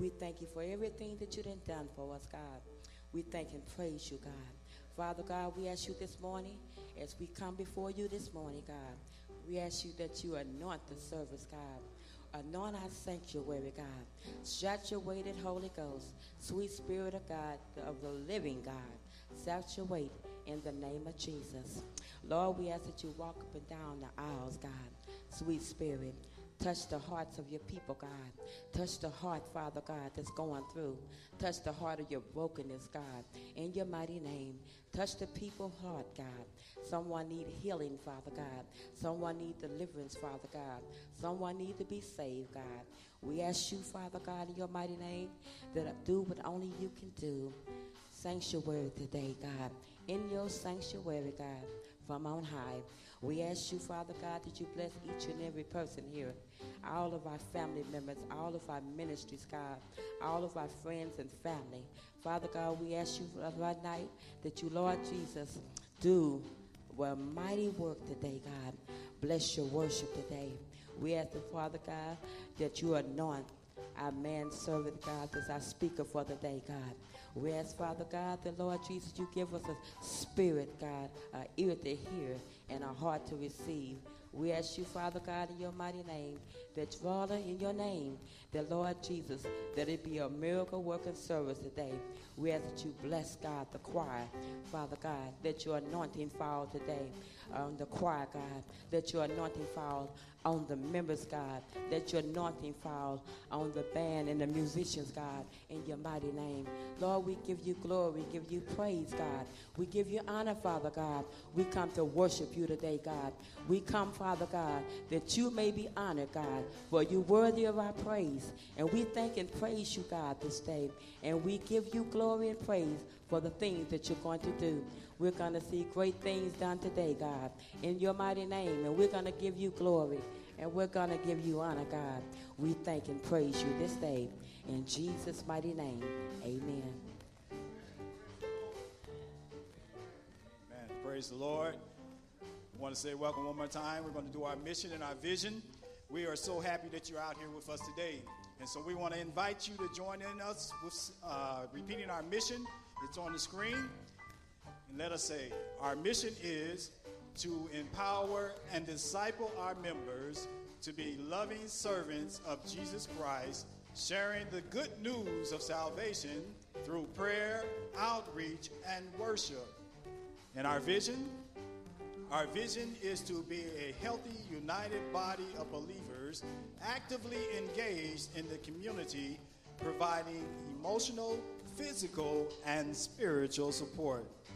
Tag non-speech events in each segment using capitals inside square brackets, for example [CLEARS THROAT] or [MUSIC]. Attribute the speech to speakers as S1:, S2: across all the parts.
S1: We thank you for everything that you have done for us, God. We thank and praise you, God. Father God, we ask you this morning, as we come before you this morning, God, we ask you that you anoint the service, God. Anoint our sanctuary, God. Saturate Holy Ghost. Sweet Spirit of God, of the living God. Saturate in the name of Jesus. Lord, we ask that you walk up and down the aisles, God. Sweet Spirit. Touch the hearts of your people, God. Touch the heart, Father God, that's going through. Touch the heart of your brokenness, God. In your mighty name. Touch the people's heart, God. Someone need healing, Father God. Someone need deliverance, Father God. Someone need to be saved, God. We ask you, Father God, in your mighty name, that do what only you can do. Sanctuary today, God. In your sanctuary, God, from on high. We ask you, Father God, that you bless each and every person here, all of our family members, all of our ministries, God, all of our friends and family. Father God, we ask you for right night that you, Lord Jesus, do a mighty work today, God. Bless your worship today. We ask the Father God that you anoint our man servant, God, as our speaker for the day, God. We ask, Father God, the Lord Jesus, you give us a spirit, God, an ear to hear and a heart to receive. We ask you, Father God, in your mighty name, that Father, in your name, the Lord Jesus, that it be a miracle working service today. We ask that you bless God, the choir, Father God, that your anointing fall today on the choir, God, that your anointing fall on the members, God, that your anointing fall on the band and the musicians, God, in your mighty name. Lord, we give you glory, give you praise, God. We give you honor, Father God. We come to worship you today, God. We come, Father God, that you may be honored, God, for you worthy of our praise. And we thank and praise you, God, this day. And we give you glory and praise for the things that you're going to do. We're going to see great things done today, God, in your mighty name. And we're going to give you glory. And we're going to give you honor, God. We thank and praise you this day. In Jesus' mighty name, amen.
S2: Man, praise the Lord. I want to say welcome one more time. We're going to do our mission and our vision. We are so happy that you're out here with us today. And so we want to invite you to join in us with uh, repeating our mission. It's on the screen. And let us say, our mission is to empower and disciple our members to be loving servants of Jesus Christ, sharing the good news of salvation through prayer, outreach, and worship. And our vision? Our vision is to be a healthy, united body of believers actively engaged in the community, providing emotional, physical, and spiritual support.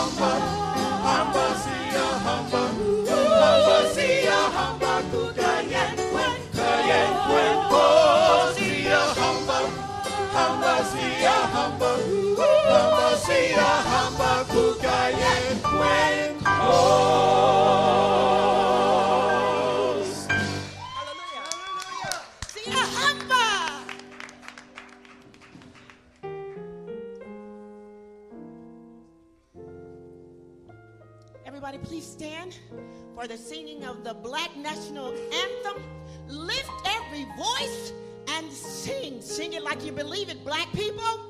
S3: Somebody. for the singing of the Black National Anthem. Lift every voice and sing. Sing it like you believe it, Black people.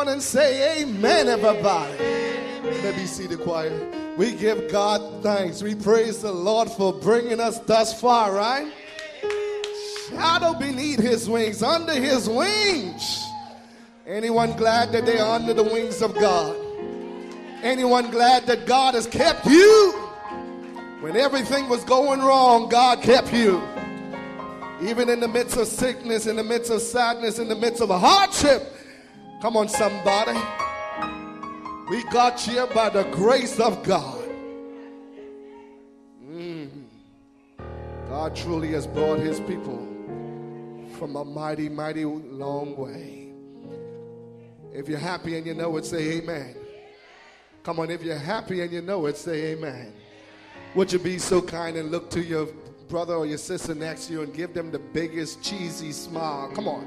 S4: On and say amen, everybody. Let me see the choir. We give God thanks. We praise the Lord for bringing us thus far, right? Shadow beneath his wings, under his wings. Anyone glad that they are under the wings of God? Anyone glad that God has kept you? When everything was going wrong, God kept you. Even in the midst of sickness, in the midst of sadness, in the midst of hardship. Come on, somebody. We got here by the grace of God. Mm. God truly has brought his people from a mighty, mighty long way. If you're happy and you know it, say amen. Come on, if you're happy and you know it, say amen. Would you be so kind and look to your brother or your sister next to you and give them the biggest cheesy smile? Come on,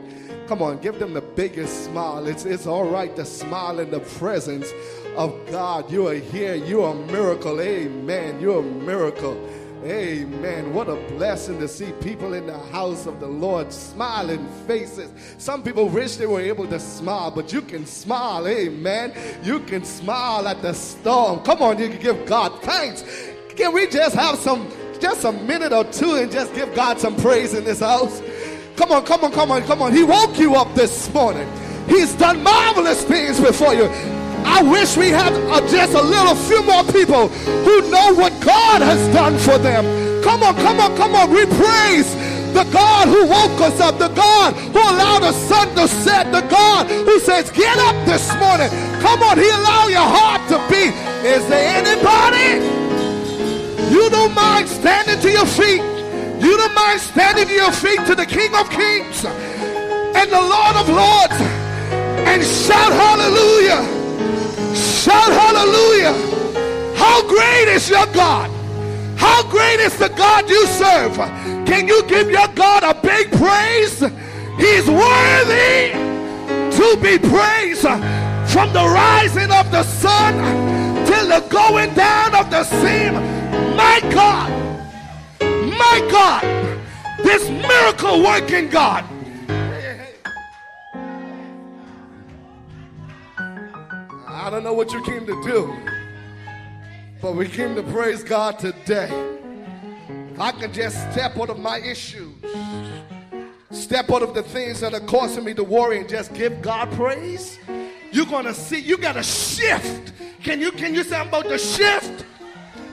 S4: come on, give them the biggest smile. It's, it's all right to smile in the presence of God. You are here, you're a miracle. Amen. You're a miracle. Amen. What a blessing to see people in the house of the Lord smiling faces. Some people wish they were able to smile, but you can smile. Amen. You can smile at the storm. Come on, you can give God thanks. Can we just have some, just a minute or two and just give God some praise in this house? Come on, come on, come on, come on. He woke you up this morning. He's done marvelous things before you. I wish we had just a little few more people who know what God has done for them. Come on, come on, come on. We praise the God who woke us up, the God who allowed the sun to set, the God who says, Get up this morning. Come on, He allowed your heart to beat. Is there anybody? You don't mind standing to your feet. You don't mind standing to your feet to the King of Kings and the Lord of Lords and shout hallelujah. Shout hallelujah. How great is your God? How great is the God you serve? Can you give your God a big praise? He's worthy to be praised from the rising of the sun till the going down of the same. My God, my God, this miracle working God. I don't know what you came to do, but we came to praise God today. If I can just step out of my issues, step out of the things that are causing me to worry and just give God praise, you're gonna see, you gotta shift. Can you can you say I'm about to shift?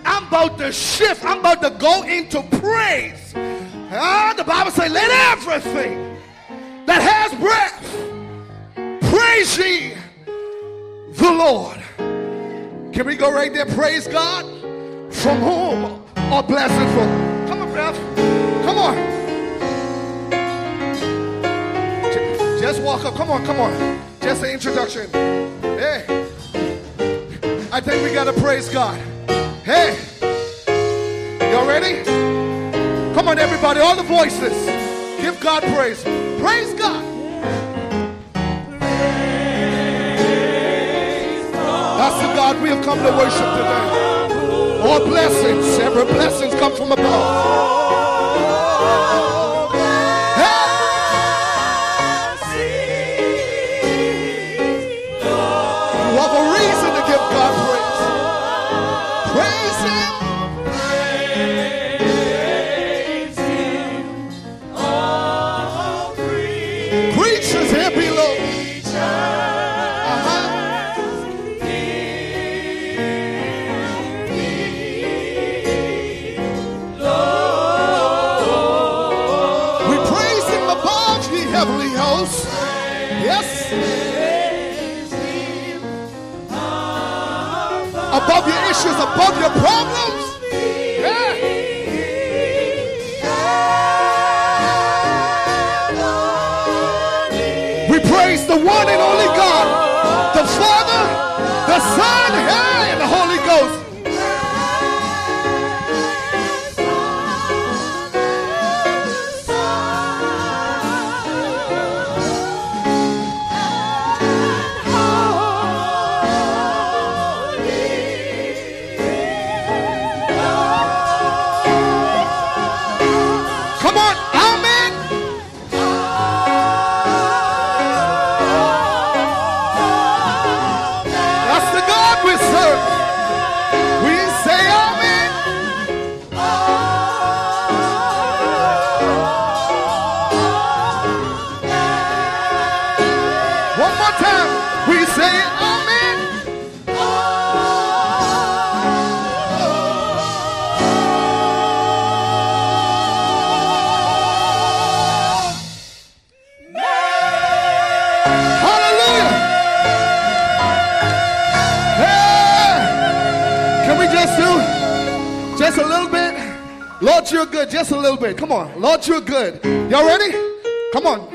S4: I'm about to shift. I'm about to go into praise. Ah, the Bible says, let everything that has breath praise ye the Lord. Can we go right there? Praise God. From whom are blessings from? Come on, Rev. Come on. Just walk up. Come on, come on. Just an introduction. Hey. I think we got to praise God. Hey. Y'all ready? Come on, everybody. All the voices. Give God praise. Praise God. That's the God we have come to worship today. All blessings, every blessings come from above. Issues, above your problems. Yeah. We praise the one bit. Come on. Lord, you're good. Y'all ready? Come on.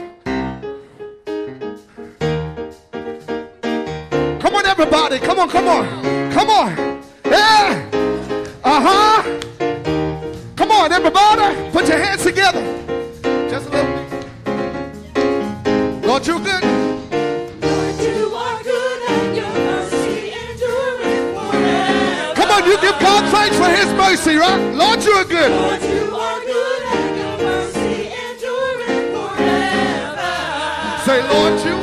S4: Come on, everybody. Come on, come on. Come on. Yeah. Uh huh. Come on, everybody. Put your hands together. Just a little bit. Lord, you're good.
S3: Lord, you are good and your mercy endureth forever.
S4: Come on, you give God thanks for his mercy, right? Lord, you're good.
S3: Lord, you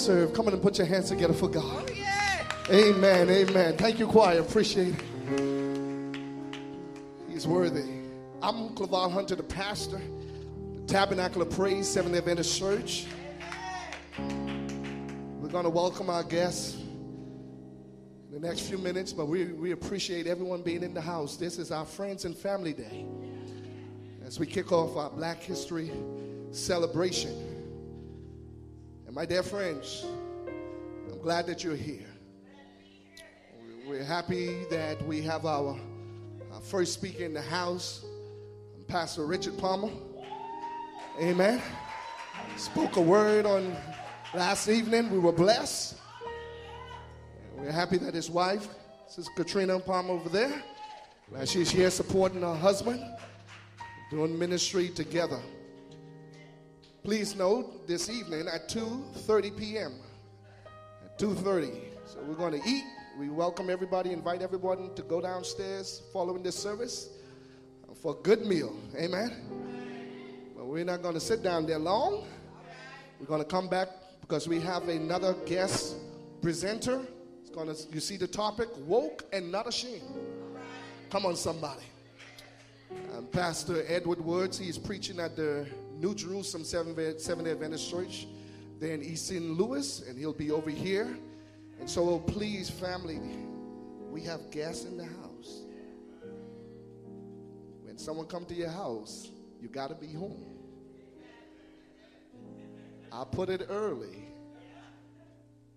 S4: serve. Come on and put your hands together for God. Oh, amen. Amen. Thank you, choir. Appreciate it. He's worthy. I'm Claval Hunter, the pastor, the Tabernacle of Praise, Seventh Adventist Church. We're going to welcome our guests in the next few minutes, but we, we appreciate everyone being in the house. This is our Friends and Family Day as we kick off our Black History celebration. And my dear friends, I'm glad that you're here. We're happy that we have our, our first speaker in the house, Pastor Richard Palmer. Amen. Spoke a word on last evening. We were blessed. We're happy that his wife, Sister Katrina Palmer over there, she's here supporting her husband, doing ministry together. Please note this evening at 2:30 p.m. At 2:30. So we're going to eat. We welcome everybody, invite everyone to go downstairs following this service uh, for a good meal. Amen. But we're not going to sit down there long. We're going to come back because we have another guest presenter. It's going to you see the topic woke and not ashamed. Come on somebody. Pastor Edward Woods, he is preaching at the New Jerusalem Seventh Seventh Adventist Church there in East St. Louis, and he'll be over here. And so, please, family, we have guests in the house. When someone come to your house, you got to be home. I put it early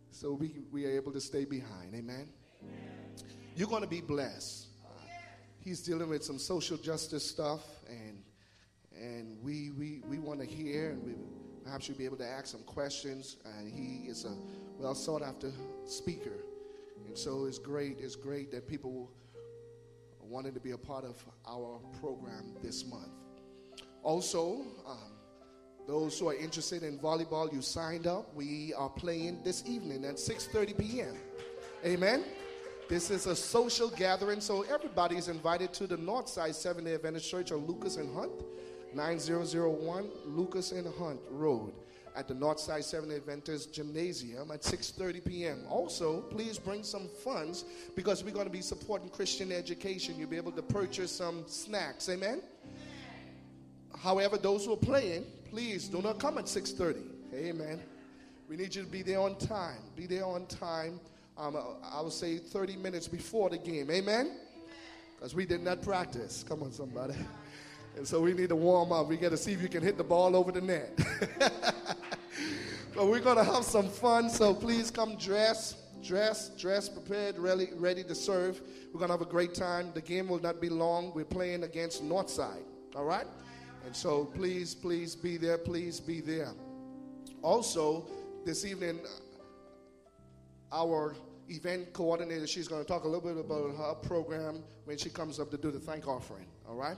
S4: so we, we are able to stay behind. Amen. You're going to be blessed. Uh, he's dealing with some social justice stuff, and and we we, we want to hear, and we perhaps you'll be able to ask some questions. And he is a well sought after speaker, and so it's great. It's great that people wanted to be a part of our program this month. Also, um, those who are interested in volleyball, you signed up. We are playing this evening at 6:30 p.m. Amen. This is a social gathering, so everybody is invited to the Northside Seventh Day Adventist Church on Lucas and Hunt, 9001 Lucas and Hunt Road at the Northside Seventh Day Adventist Gymnasium at 6:30 p.m. Also, please bring some funds because we're going to be supporting Christian education. You'll be able to purchase some snacks. Amen. However, those who are playing, please do not come at 6:30. Amen. We need you to be there on time. Be there on time. Um, I would say 30 minutes before the game. Amen. Because we did not practice. Come on, somebody. And so we need to warm up. We got to see if you can hit the ball over the net. [LAUGHS] but we're going to have some fun. So please come dress, dress, dress, prepared, ready, ready to serve. We're going to have a great time. The game will not be long. We're playing against Northside. All right? And so please, please be there. Please be there. Also, this evening, our event coordinator, she's going to talk a little bit about her program when she comes up to do the thank offering. All right?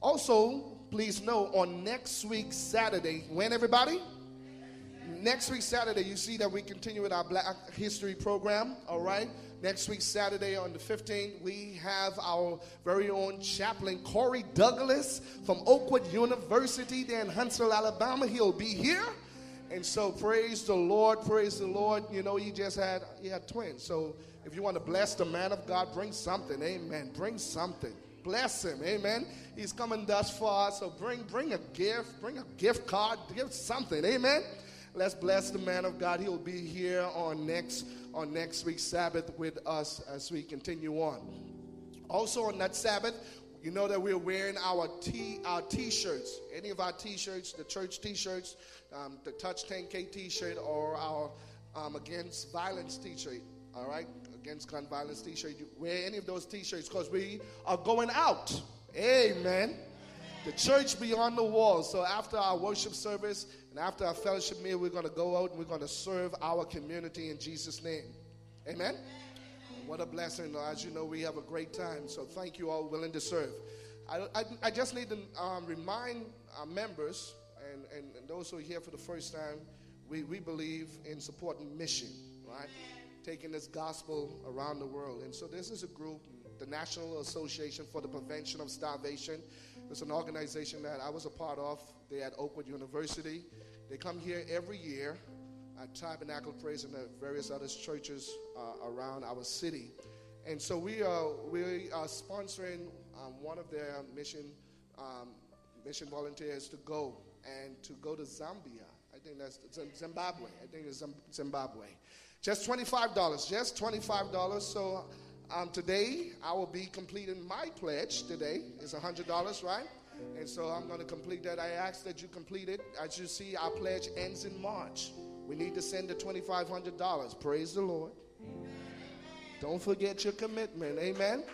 S4: Also, please know on next week, Saturday, when everybody? Next week, Saturday, you see that we continue with our Black History program, all right? Next week, Saturday on the 15th, we have our very own chaplain, Corey Douglas from Oakwood University there in Huntsville, Alabama. He'll be here. And so praise the Lord, praise the Lord. You know, he just had he had twins. So if you want to bless the man of God, bring something. Amen. Bring something. Bless him. Amen. He's coming thus far. So bring bring a gift, bring a gift card, give something. Amen. Let's bless the man of God. He'll be here on next on next week's Sabbath with us as we continue on. Also on that Sabbath, you know that we're wearing our t our t-shirts. Any of our t-shirts, the church t-shirts, um, the Touch 10K t-shirt, or our um, Against Violence t-shirt. All right, Against Gun Violence t-shirt. You wear any of those t-shirts because we are going out. Amen. The church beyond the walls. So after our worship service and after our fellowship meal, we're going to go out and we're going to serve our community in Jesus' name. Amen. What a blessing. As you know, we have a great time. So thank you all willing to serve. I, I, I just need to um, remind our members and, and, and, those who are here for the first time, we, we believe in supporting mission, right? Taking this gospel around the world. And so this is a group, the National Association for the Prevention of Starvation. It's an organization that I was a part of. They at Oakwood University. They come here every year at Tabernacle Praise and various other churches uh, around our city. And so we are, we are sponsoring um, one of their mission, um, mission volunteers to go and to go to Zambia. I think that's Zimbabwe. I think it's Zimbabwe. Just $25. Just $25. So um, today I will be completing my pledge today. It's $100, right? And so I'm going to complete that. I ask that you complete it. As you see, our pledge ends in March. We need to send the $2,500. Praise the Lord. Don't forget your commitment. Amen.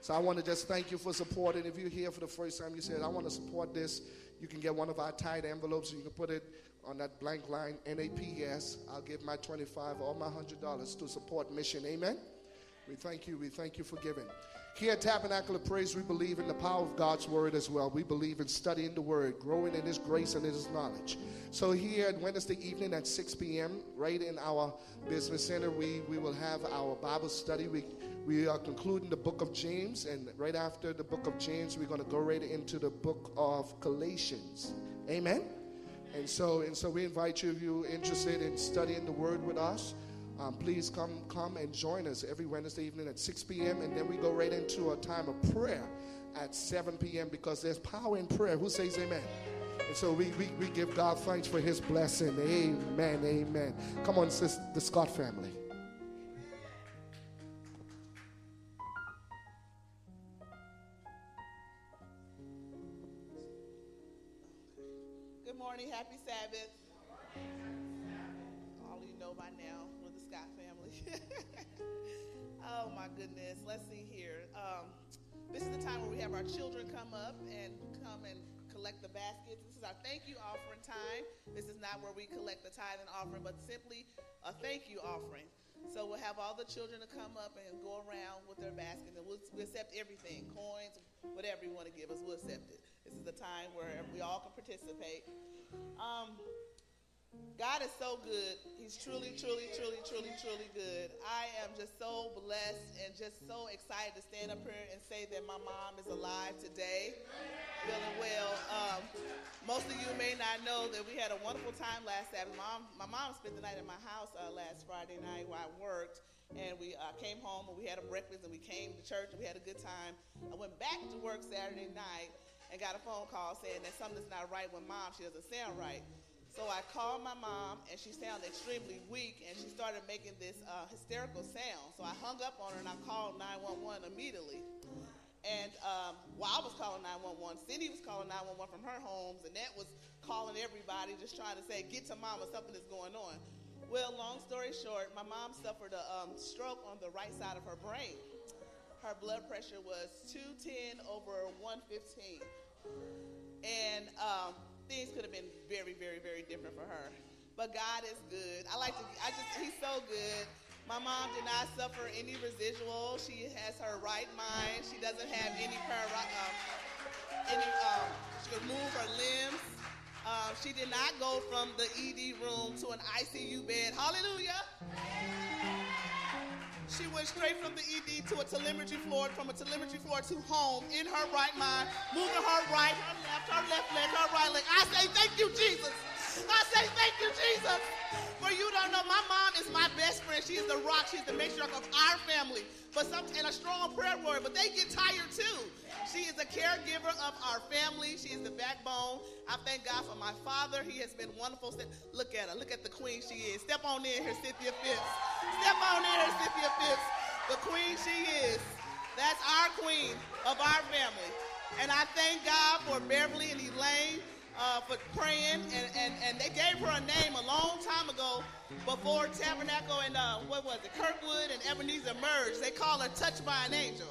S4: So I want to just thank you for supporting. If you're here for the first time, you said, I want to support this you can get one of our tied envelopes. and You can put it on that blank line, NAPS. I'll give my 25 or my $100 to support mission. Amen. We thank you. We thank you for giving. Here at Tabernacle of Praise, we believe in the power of God's word as well. We believe in studying the word, growing in his grace and his knowledge. So here at Wednesday evening at 6 p.m., right in our business center, we, we will have our Bible study. We we are concluding the book of James, and right after the book of James, we're going to go right into the book of Galatians. Amen. And so, and so we invite you if you're interested in studying the Word with us. Um, please come, come and join us every Wednesday evening at 6 p.m. And then we go right into a time of prayer at 7 p.m. because there's power in prayer. Who says amen? And so we, we, we give God thanks for his blessing. Amen. Amen. Come on, sis, the Scott family.
S5: Happy Sabbath. All you know by now, with the Scott family. [LAUGHS] oh my goodness. Let's see here. Um, this is the time where we have our children come up and come and collect the baskets. This is our thank you offering time. This is not where we collect the tithe and offering, but simply a thank you offering. So we'll have all the children to come up and go around with their baskets, and we'll, we'll accept everything, coins, whatever you want to give us, we'll accept it. This is a time where we all can participate. Um, God is so good. He's truly, truly, truly, truly, truly good. I am just so blessed and just so excited to stand up here and say that my mom is alive today, feeling well. Um, most of you may not know that we had a wonderful time last Saturday. Mom, my mom spent the night at my house uh, last Friday night while I worked, and we uh, came home and we had a breakfast and we came to church and we had a good time. I went back to work Saturday night and got a phone call saying that something's not right with mom. She doesn't sound right. So I called my mom, and she sounded extremely weak, and she started making this uh, hysterical sound. So I hung up on her, and I called 911 immediately. And um, while I was calling 911, Cindy was calling 911 from her homes, and that was calling everybody, just trying to say, get to mama, something is going on. Well, long story short, my mom suffered a um, stroke on the right side of her brain. Her blood pressure was 210 over 115. And um, things could have been very, very, very different for her. But God is good. I like to, I just, He's so good. My mom did not suffer any residual. She has her right mind. She doesn't have any, para, uh, any um, she could move her limbs. Um, she did not go from the ED room to an ICU bed. Hallelujah. She went straight from the ED to a telemetry floor, from a telemetry floor to home in her right mind, moving her right, her left, her left leg, her right leg. I say, thank you, Jesus. I say, thank you, Jesus. For you don't know, my mom is my best friend. She is the rock. She's the matriarch of our family. But some, and a strong prayer warrior, but they get tired too. She caregiver of our family. She is the backbone. I thank God for my father. He has been wonderful. Look at her. Look at the queen she is. Step on in here, Cynthia Phipps. Step on in here, Cynthia Phipps. The queen she is. That's our queen of our family. And I thank God for Beverly and Elaine uh, for praying, and, and, and they gave her a name a long time ago before Tabernacle and uh, what was it, Kirkwood and Ebenezer merged. They call her Touched by an Angel.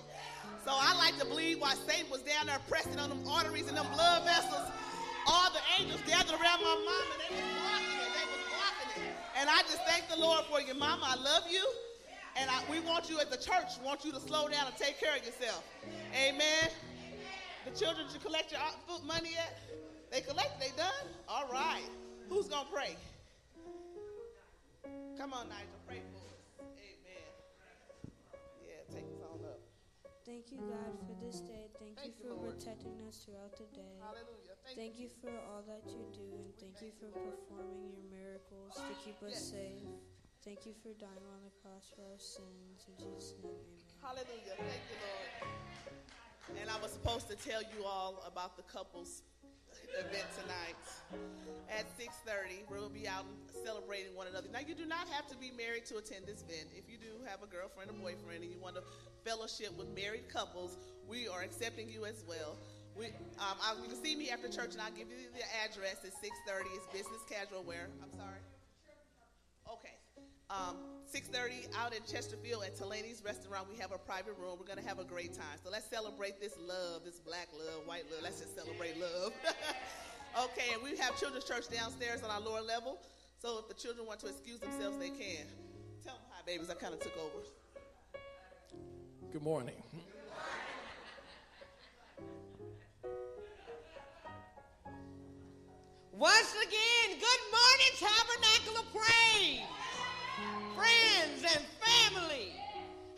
S5: So I like to believe while Satan was down there pressing on them arteries and them blood vessels, all the angels gathered around my mama. They was blocking it. They was blocking it. And I just thank the Lord for you, mama. I love you. And I, we want you at the church, want you to slow down and take care of yourself. Amen. The children, you collect your uh, food money yet? They collect, they done? All right. Who's going to pray? Come on, Nigel,
S6: Thank you, God, for this day. Thank,
S5: Thank
S6: you
S5: you,
S6: for
S5: Lord.
S6: protecting us throughout the day.
S5: Hallelujah. Thank,
S6: Thank you for all that you do, and thank you for performing your miracles to keep us
S5: Yes.
S6: safe. Thank you for dying on the cross for our sins. In Jesus' name, amen.
S5: Hallelujah. Thank you, Lord. And I was supposed to tell you all about the couples event tonight at 6.30 we'll be out celebrating one another. Now you do not have to be married to attend this event. If you do have a girlfriend or boyfriend and you want to fellowship with married couples we are accepting you as well. We, um, I, you can see me after church and i'll give you the address. At 6.30 it's business casual wear. I'm sorry. Um, 6.30 out in Chesterfield at Talani's Restaurant. We have a private room. We're going to have a great time. So let's celebrate this love, this black love, white love. Let's just celebrate love. [LAUGHS] okay, and we have children's church downstairs on our lower level. So if the children want to excuse themselves, they can. Tell them hi, babies. I kind of took over.
S7: Good morning.
S8: Once again, good morning, Tabernacle of Praise. Friends and family.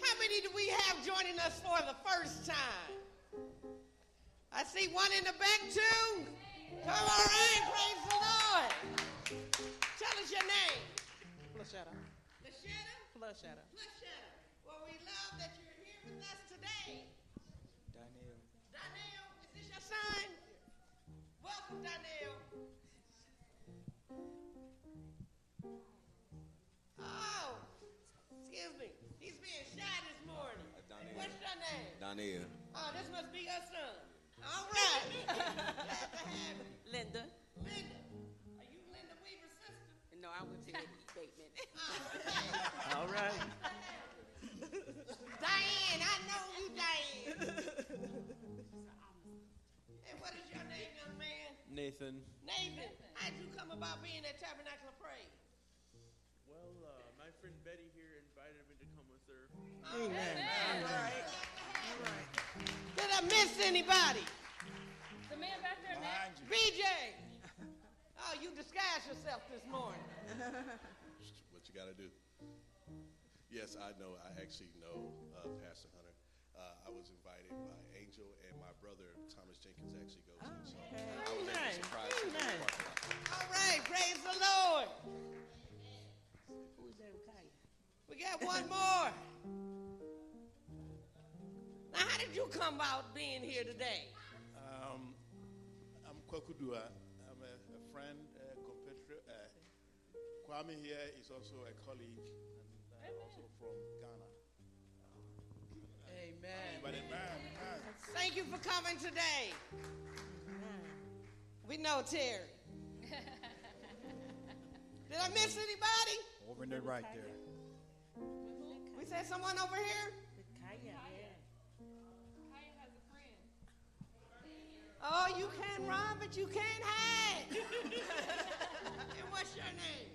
S8: How many do we have joining us for the first time? I see one in the back, too. Come all right, praise the Lord. Tell us your name.
S5: Flashetta.
S8: Lashetta?
S5: Flashetta.
S8: Lashetta. Donnell. Oh, this must be your son. All right. [LAUGHS]
S1: Linda.
S8: Linda. Are you Linda Weaver's sister?
S1: No, I went to Eddie statement. [LAUGHS]
S5: Oh, All right. [LAUGHS]
S8: Diane, I know you, Diane. hey, what is your name, young man?
S9: Nathan.
S8: Nathan, how'd you come about being at Tabernacle of Praise?
S9: Well, uh, my friend Betty here invited me to come with her.
S8: Oh, Amen. Amen. All right. All right. Did I miss anybody?
S10: The man back there,
S2: man.
S8: BJ. [LAUGHS] Oh, you disguised yourself this morning. [LAUGHS]
S11: what you got to do. Yes, I know. I actually know uh, Pastor Hunter. Uh, I was invited by Angel, and my brother Thomas Jenkins actually goes in. So I was
S8: Amen.
S11: actually surprised. to see him
S8: Amen. All right, praise the Lord. We got one more. [LAUGHS] Now, how did you come about being here today?
S12: Um, I'm Kwakudua. I'm a, a friend, a compatriot. Uh, Kwame here is also a colleague, and uh, also from Ghana.
S8: Amen.
S12: But amen, amen.
S8: Thank you for coming today. We know Terry. [LAUGHS] Did I miss anybody?
S2: Over in there right there.
S8: We said someone over here? Oh, you can run, but you can't hide. [LAUGHS] and what's your name?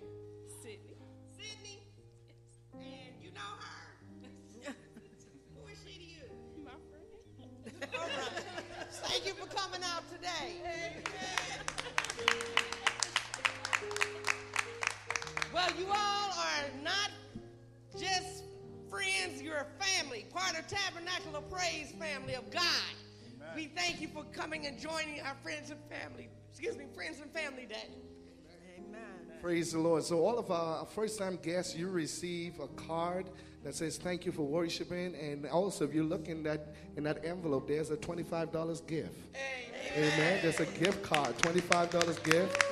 S10: Sydney.
S8: Sydney? Yes. And you know her? [LAUGHS] Who is she to you?
S10: My friend.
S8: All right. Thank you for coming out today. Well, you all are not just friends, you're a family, part of Tabernacle of Praise family of God. We thank you for coming and joining our friends and family, excuse me, friends and family day. Amen.
S4: Praise the Lord. So, all of our first time guests, you receive a card that says thank you for worshiping. And also, if you look in that, in that envelope, there's a $25 gift. Amen. There's a gift card, $25 gift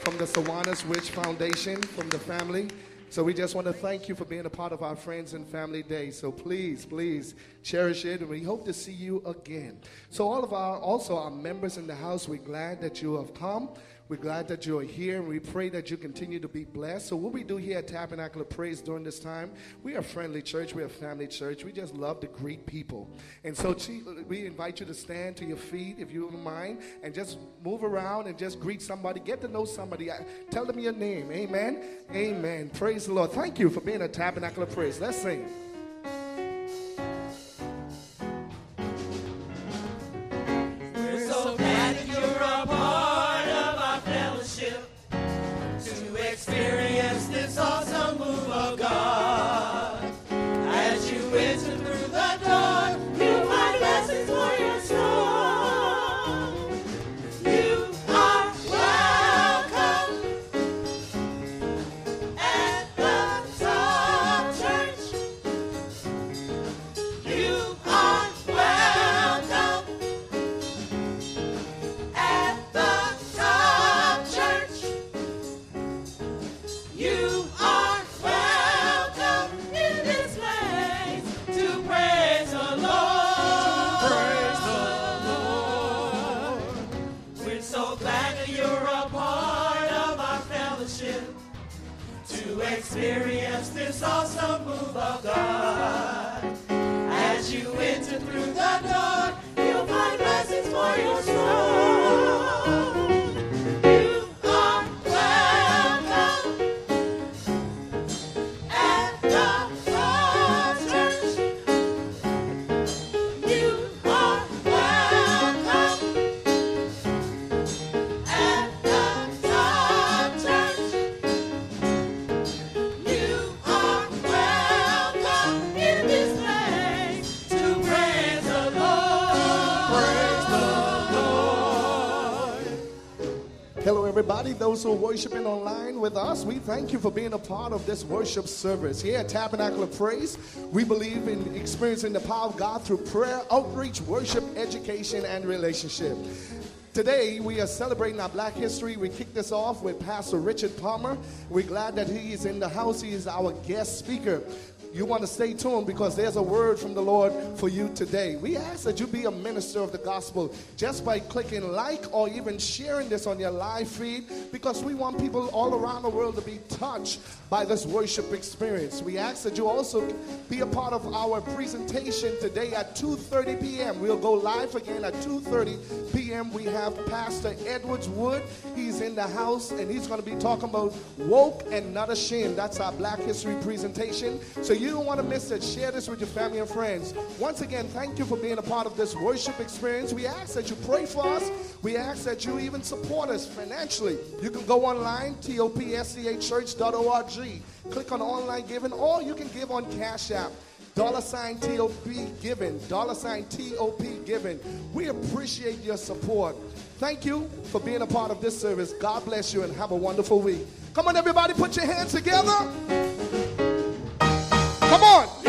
S4: from the Sawanas Witch Foundation, from the family. So we just want to thank you for being a part of our Friends and Family Day. So please, please cherish it, and we hope to see you again. So all of our, also our members in the house, we're glad that you have come. We're glad that you're here, and we pray that you continue to be blessed. So, what we do here at Tabernacle of Praise during this time, we are a friendly church, we're a family church. We just love to greet people. And so, we invite you to stand to your feet, if you don't mind, and just move around and just greet somebody. Get to know somebody. Tell them your name. Amen. Amen. Praise the Lord. Thank you for being a Tabernacle of Praise. Let's sing. Everybody. Those who are worshiping online with us, we thank you for being a part of this worship service. Here at Tabernacle of Praise, we believe in experiencing the power of God through prayer, outreach, worship, education, and relationship. Today, we are celebrating our Black History. We kick this off with Pastor Richard Palmer. We're glad that he is in the house. He is our guest speaker. You want to stay tuned because there's a word from the Lord for you today. We ask that you be a minister of the gospel just by clicking like or even sharing this on your live feed because we want people all around the world to be touched by this worship experience. We ask that you also be a part of our presentation today at 2:30 p.m. We'll go live again at 2:30 p.m. We have Pastor Edwards Wood. He's in the house and he's going to be talking about woke and not ashamed. That's our Black History presentation. So you don't want to miss it. Share this with your family and friends. Once again, thank you for being a part of this worship experience. We ask that you pray for us. We ask that you even support us financially. You can go online, topschurch.org. Click on online giving, or you can give on Cash App. Dollar sign TOP given. Dollar sign TOP given. We appreciate your support. Thank you for being a part of this service. God bless you and have a wonderful week. Come on, everybody, put your hands together. Come on.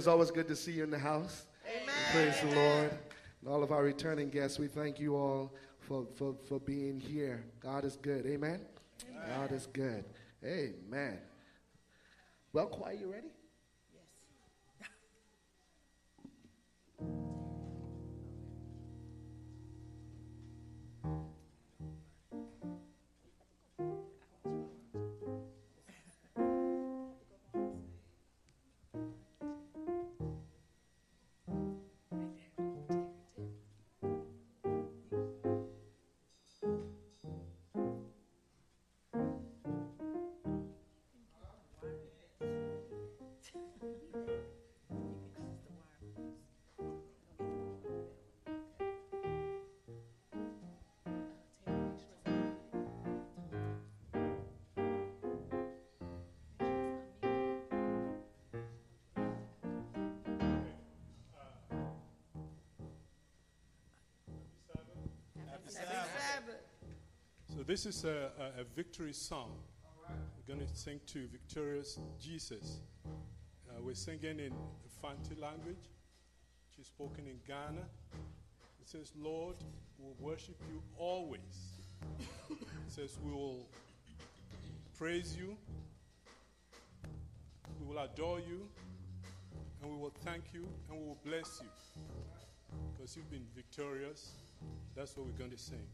S4: It's always good to see you in the house. Amen. Praise the Lord. And all of our returning guests, we thank you all for, for, for being here. God is good. Amen. God is good. Amen. Well, choir, you ready?
S3: So this is a, a, a victory song. We're going to sing to Victorious Jesus. Uh, we're singing in Fanti language, which is spoken in Ghana. It says, Lord, we will worship you always. it says, we will praise you, we will adore you, and we will thank you, and we will bless you. Because you've been victorious. That's what we're going to sing.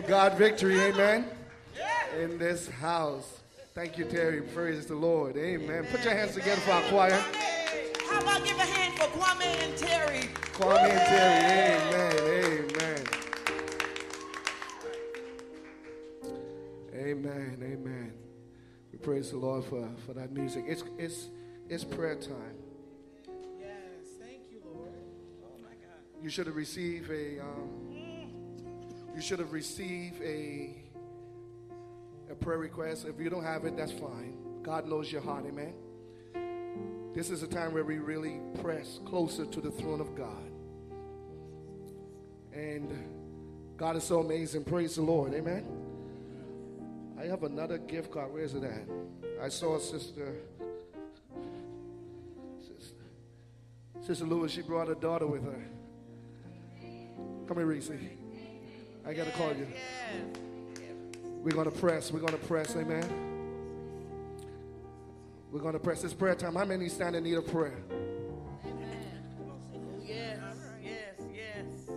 S4: Give God victory, amen, in this house. Thank you, Terry. Praise the Lord. Amen. Put your hands together for our choir.
S8: How about give a hand for Kwame and Terry?
S4: Kwame and Terry. Amen. Amen. Amen. Amen. We praise the Lord for, for that music. It's, it's, it's prayer time.
S8: Yes, thank you, Lord. Oh my God.
S4: You should have received a um, you should have received a a prayer request. If you don't have it, that's fine. God knows your heart, amen. This is a time where we really press closer to the throne of God. And God is so amazing. Praise the Lord, amen. I have another gift card. Where is it at? I saw sister Sister, sister Lewis, she brought her daughter with her. Come here, Reese. I got to call you. We're going to press. We're going to press. Amen. We're going to press. This prayer time. How many stand in need of prayer?
S8: Yes, yes, yes.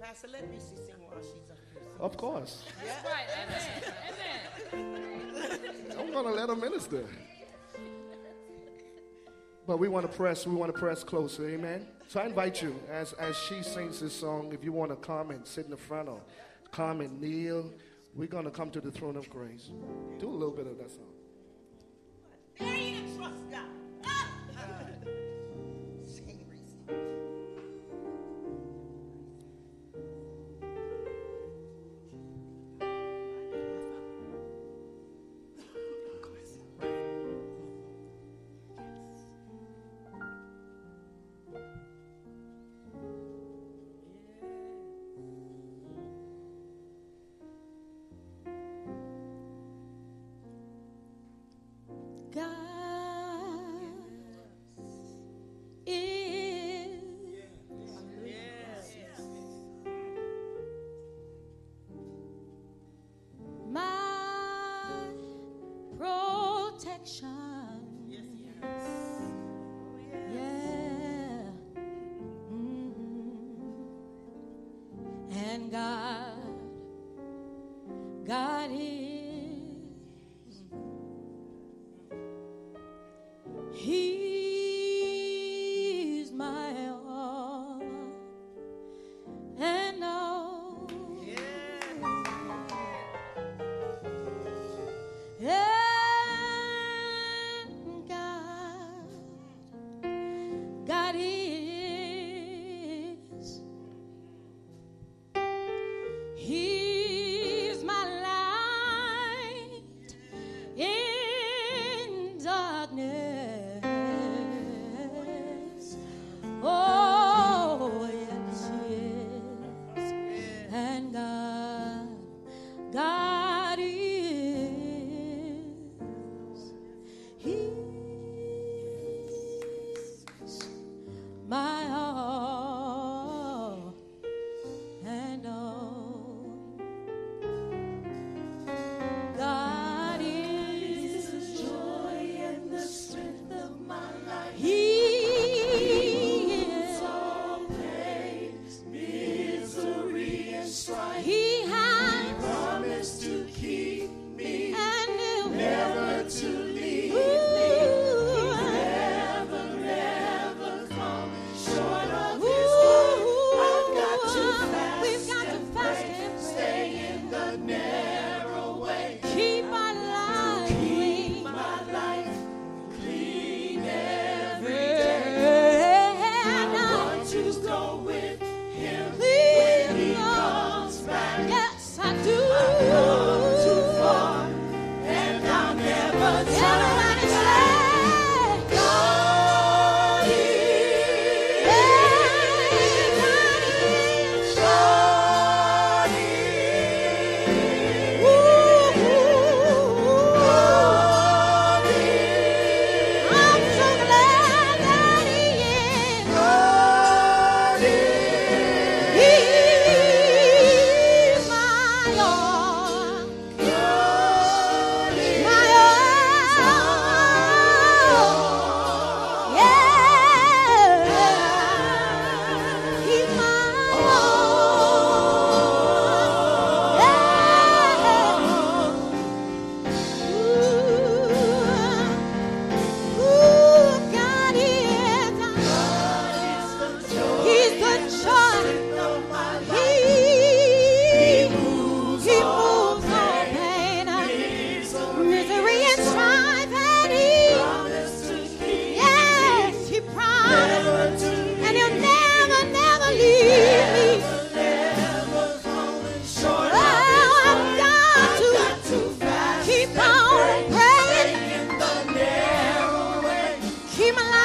S8: Pastor, let me see sing while she's up here.
S4: Of course.
S10: That's right. Amen. Amen.
S4: I'm going to let her minister. But we want to press. We want to press closer. Amen. So I invite you, as, as she sings this song, if you want to come and sit in the front or come and kneel, we're going to come to the throne of grace. Do a little bit of that song.
S6: Keep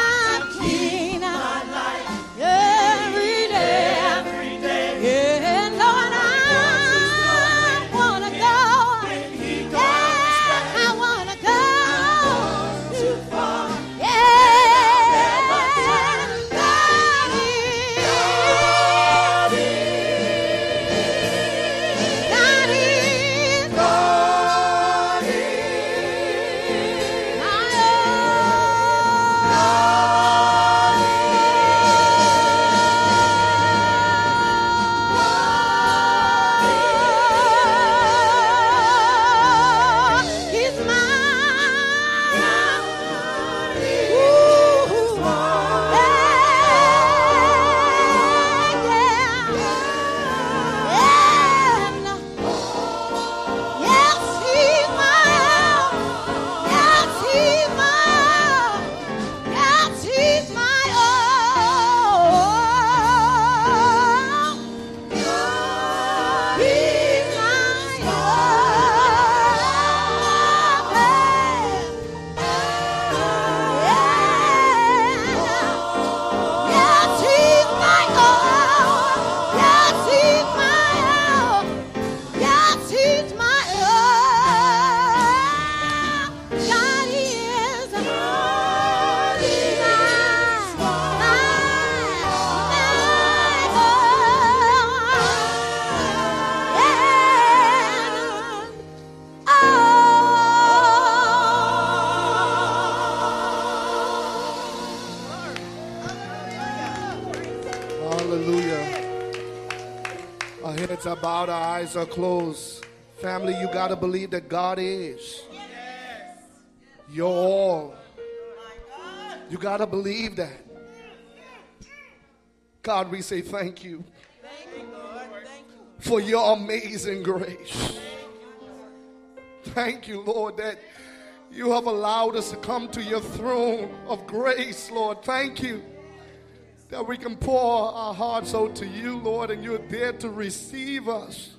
S4: you that God is your all You got to believe that. God, we say thank you for your amazing grace. Thank you, Lord, that you have allowed us to come to your throne of grace, Lord. Thank you that we can pour our hearts out to you, Lord, and you're there to receive us.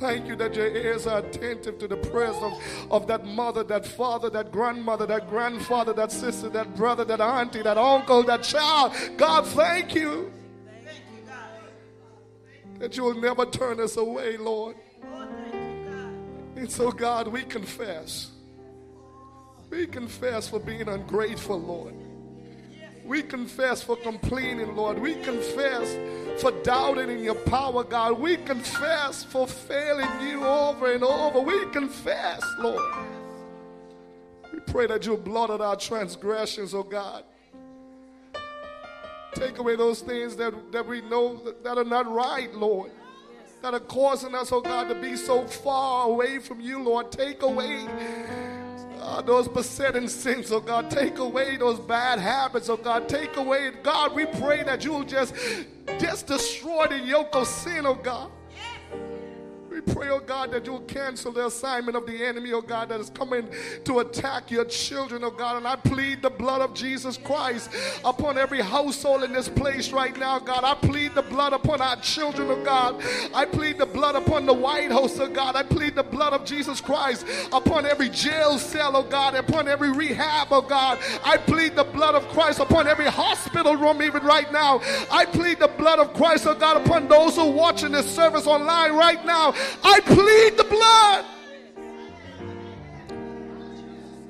S4: Thank you that your ears are attentive to the prayers of, of that mother, that father, that grandmother, that grandfather, that sister, that brother, that auntie, that uncle, that child. God, thank you. That you will never turn us away, Lord. And so, God, we confess. We confess for being ungrateful, Lord. We confess for complaining, Lord. We confess for doubting in your power, God. We confess for failing you over and over. We confess, Lord. We pray that you blot out our transgressions, oh God. Take away those things that, that we know that, that are not right, Lord. That are causing us, oh God, to be so far away from you, Lord. Take away uh, those besetting sins, oh God. Take away those bad habits, oh God. Take away, God, we pray that you'll just, just destroy the yoke of sin, oh God. We pray, oh God, that you'll cancel the assignment of the enemy, oh God, that is coming to attack your children, oh God. And I plead the blood of Jesus Christ upon every household in this place right now, God. I plead the blood upon our children, oh God. I plead the blood upon the White House, oh God. I plead the blood of Jesus Christ upon every jail cell, oh God, upon every rehab, oh God. I plead the blood of Christ upon every hospital room, even right now. I plead the blood of Christ, oh God, upon those who are watching this service online right now. I plead the blood.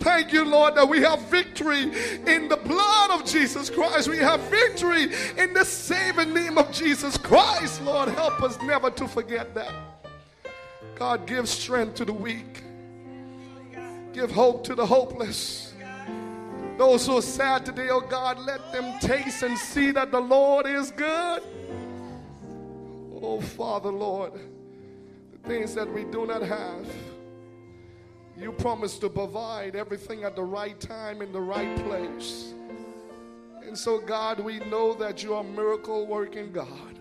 S4: Thank you, Lord, that we have victory in the blood of Jesus Christ. We have victory in the saving name of Jesus Christ. Lord, help us never to forget that. God, give strength to the weak, give hope to the hopeless. Those who are sad today, oh God, let them taste and see that the Lord is good. Oh, Father, Lord, things that we do not have. You promise to provide everything at the right time in the right place. And so, God, we know that you are miracle working God.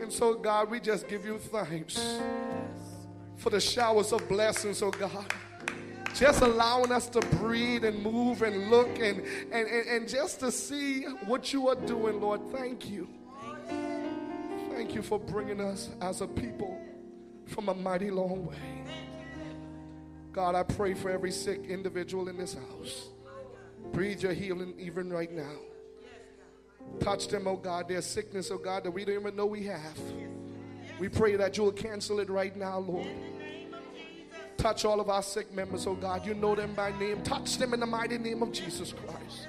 S4: And so, God, we just give you thanks for the showers of blessings, oh God. Just allowing us to breathe and move and look and, and, and, and just to see what you are doing, Lord. Thank you. Thank you for bringing us as a people from a mighty long way. God, I pray for every sick individual in this house. Breathe your healing even right now. Touch them, oh God, their sickness, oh God, that we don't even know we have. We pray that you will cancel it right now, Lord. Touch all of our sick members, oh God. You know them by name. Touch them in the mighty name of Jesus Christ.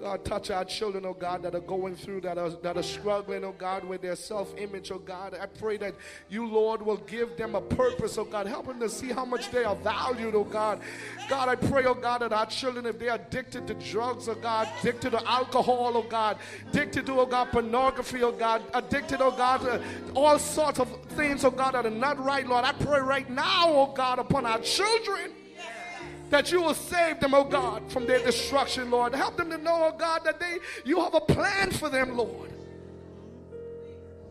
S4: God, touch our children, oh God, that are going through, that are, that are struggling, oh God, with their self image, oh God. I pray that you, Lord, will give them a purpose, oh God. Help them to see how much they are valued, oh God. God, I pray, oh God, that our children, if they're addicted to drugs, oh God, addicted to alcohol, oh God, addicted to, oh God, pornography, oh God, addicted, oh God, to all sorts of things, oh God, that are not right, Lord. I pray right now, oh God, upon our children that you will save them, oh God, from their destruction, Lord. Help them to know, oh God, that they you have a plan for them, Lord.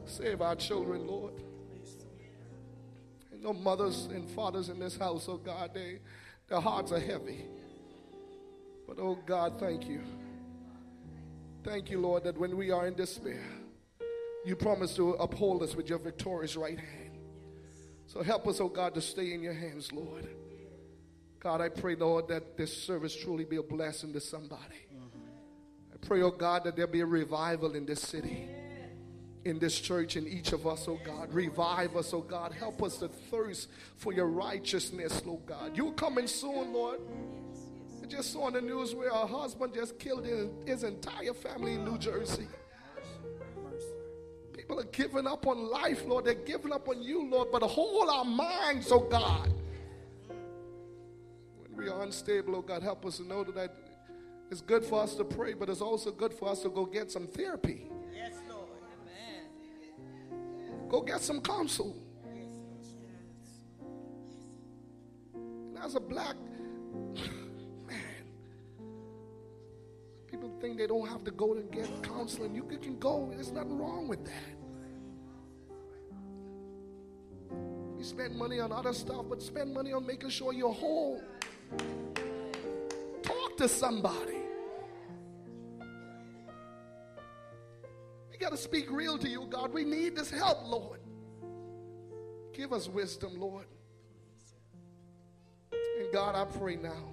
S4: Save our children, Lord. And no mothers and fathers in this house, oh God, they their hearts are heavy. But oh God, thank you. Thank you, Lord, that when we are in despair, you promise to uphold us with your victorious right hand. So help us, oh God, to stay in your hands, Lord. God, I pray, Lord, that this service truly be a blessing to somebody. I pray, oh God, that there be a revival in this city, in this church, in each of us, oh God. Revive us, oh God. Help us to thirst for your righteousness, Lord God. You're coming soon, Lord. I just saw on the news where a husband just killed his, his entire family in New Jersey. People are giving up on life, Lord. They're giving up on you, Lord. But hold our minds, oh God we are unstable, oh God, help us to know that it's good for us to pray, but it's also good for us to go get some therapy.
S8: Yes, Lord.
S4: Amen. Go get some counsel. And as a black man, People think they don't have to go and get counseling. You can go. There's nothing wrong with that. We spend money on other stuff, but spend money on making sure you're whole. Talk to somebody. We got to speak real to you, God. We need this help, Lord. Give us wisdom, Lord. And God, I pray now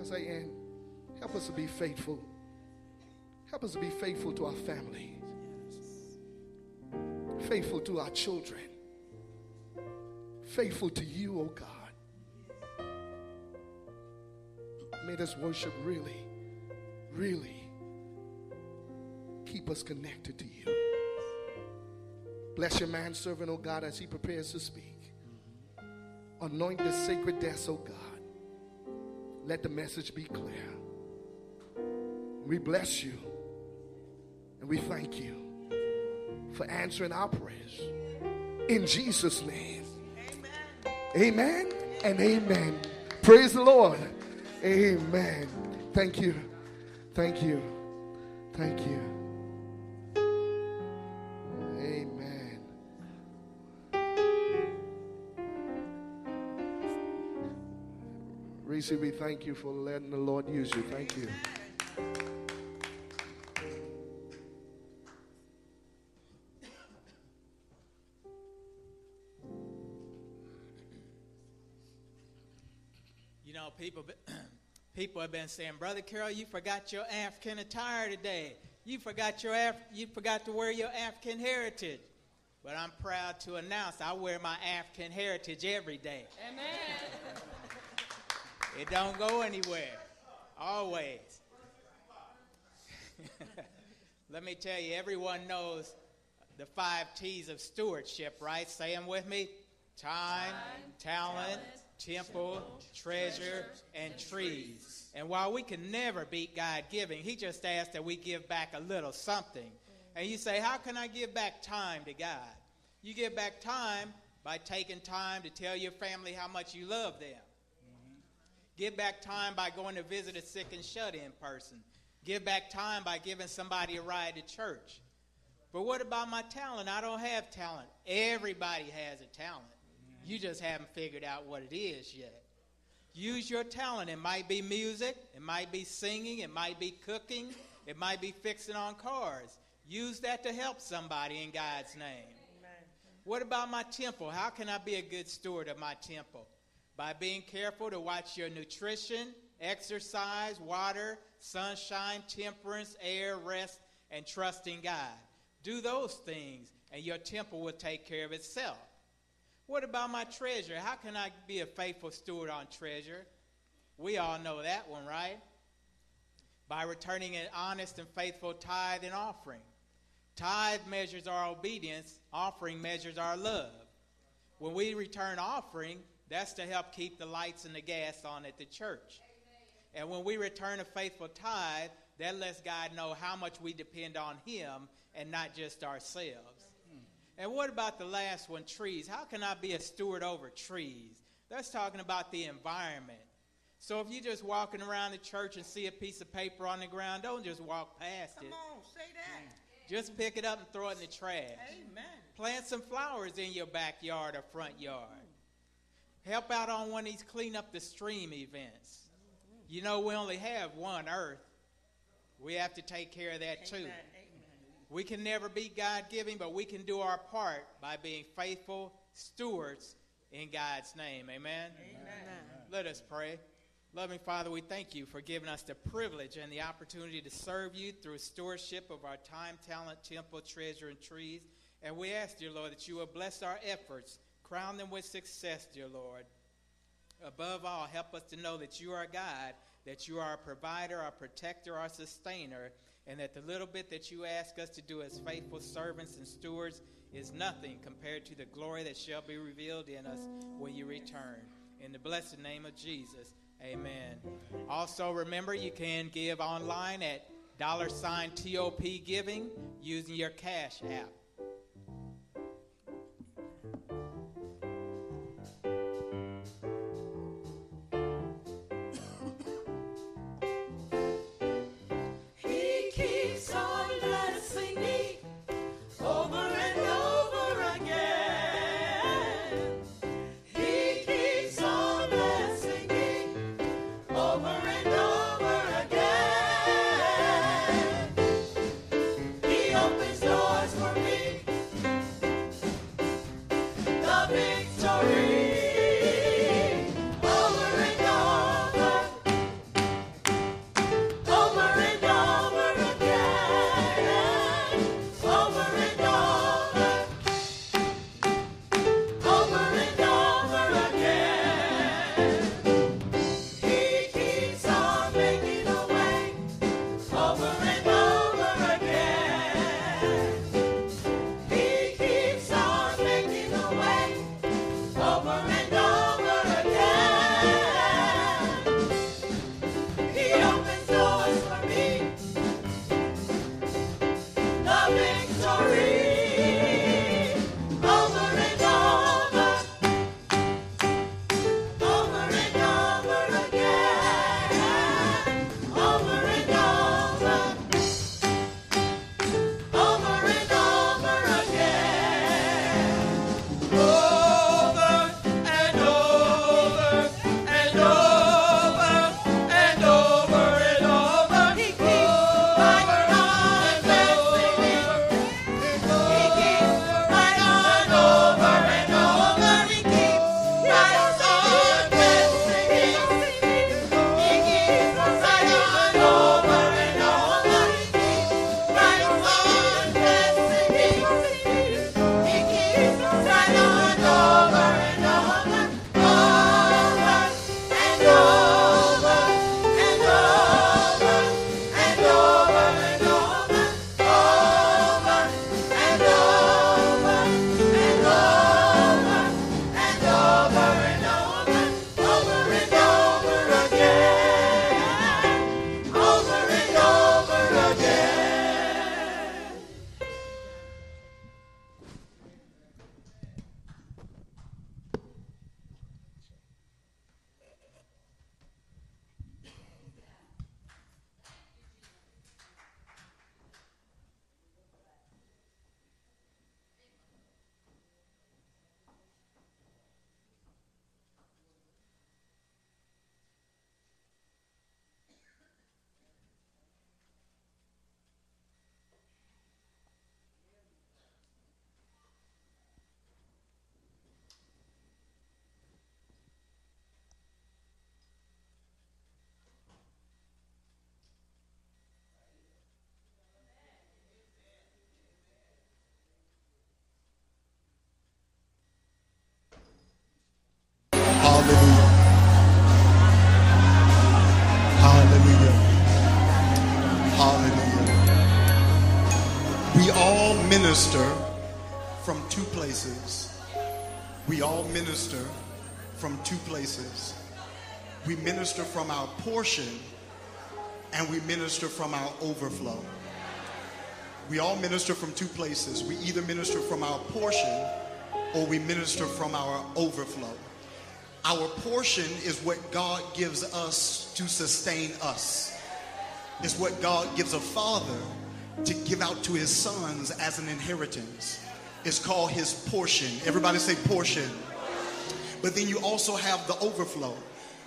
S4: as I end, help us to be faithful. Help us to be faithful to our family, faithful to our children, faithful to you, oh God. May this worship really, really keep us connected to you. Bless your man servant, oh God, as he prepares to speak. Anoint this sacred desk, oh God. Let the message be clear. We bless you and we thank you for answering our prayers. In Jesus' name. Amen, and amen. Praise the Lord. Amen. Thank you. Thank you. Thank you. Amen. Reese, we thank you for letting the Lord use you. Thank you.
S13: Know, people, [CLEARS THROAT] people have been saying, Brother Carol, you forgot your African attire today. You forgot your Af- you forgot to wear your African heritage. But I'm proud to announce I wear my African heritage every day.
S10: Amen.
S13: It don't go anywhere. Always. [LAUGHS] Let me tell you, everyone knows the five T's of stewardship, right? Say them with me. Time, talent, temple, treasure, and trees. And while we can never beat God giving, He just asks that we give back a little something. And you say, How can I give back time to God? You give back time by taking time to tell your family how much you love them. Give back time by going to visit a sick and shut in person. Give back time by giving somebody a ride to church. But what about my talent? I don't have talent. Everybody has a talent. You just haven't figured out what it is yet. Use your talent. It might be music, it might be singing, it might be cooking, it might be fixing on cars. Use that to help somebody in God's name. What about my temple? How can I be a good steward of my temple? By being careful to watch your nutrition, exercise, water, sunshine, temperance, air, rest, and trusting God. Do those things, and your temple will take care of itself. What about my treasure? How can I be a faithful steward on treasure? We all know that one, right? By returning an honest and faithful tithe and offering. Tithe measures our obedience, offering measures our love. When we return offering, that's to help keep the lights and the gas on at the church. And when we return a faithful tithe, that lets God know how much we depend on Him and not just ourselves. And what about the last one, trees? How can I be a steward over trees? That's talking about the environment. So if you're just walking around the church and see a piece of paper on the ground, don't just walk past
S8: Come
S13: it.
S8: Come on, say that.
S13: Just pick it up and throw it in the trash.
S8: Amen.
S13: Plant some flowers in your backyard or front yard. Help out on one of these clean up the stream events. You know, we only have one earth. We have to take care of that too. We can never be God giving, but we can do our part by being faithful stewards in God's name. Amen? Let us pray. Loving Father, we thank you for giving us the privilege and the opportunity to serve you through stewardship of our time, talent, temple, treasure, and trees. And we ask, dear Lord, that you will bless our efforts, crown them with success, dear Lord. Above all, help us to know that you are God, that you are our provider, our protector, our sustainer, and that the little bit that you ask us to do as faithful servants and stewards is nothing compared to the glory that shall be revealed in us when you return. In the blessed name of Jesus, amen. Also, remember you can give online at dollar sign TOP giving using your cash app.
S14: Minister from two places. We all minister from two places. We minister from our portion and we minister from our overflow. We all minister from two places. We either minister from our portion or we minister from our overflow. Our portion is what God gives us to sustain us. It's what God gives a father to give out to his sons as an inheritance. It's called his portion. Everybody say portion. But then you also have the overflow.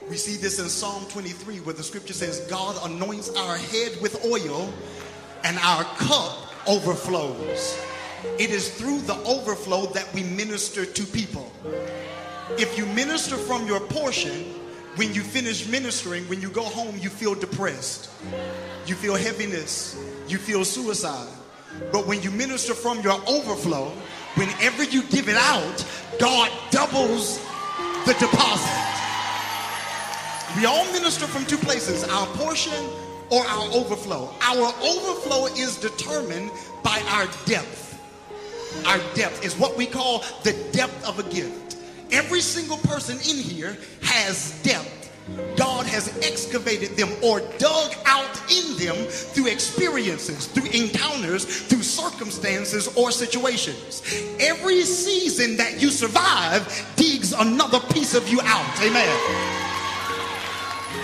S14: We see this in Psalm 23 where the scripture says, God anoints our head with oil and our cup overflows. It is through the overflow that we minister to people. If you minister from your portion, when you finish ministering, when you go home, you feel depressed, you feel heaviness, you feel suicide. But when you minister from your overflow, whenever you give it out, God doubles the deposit. We all minister from two places our portion or our overflow. Our overflow is determined by our depth. Our depth is what we call the depth of a gift. Every single person in here has depth. God has excavated them or dug out in them through experiences, through encounters, through circumstances or situations. Every season that you survive digs another piece of you out. Amen.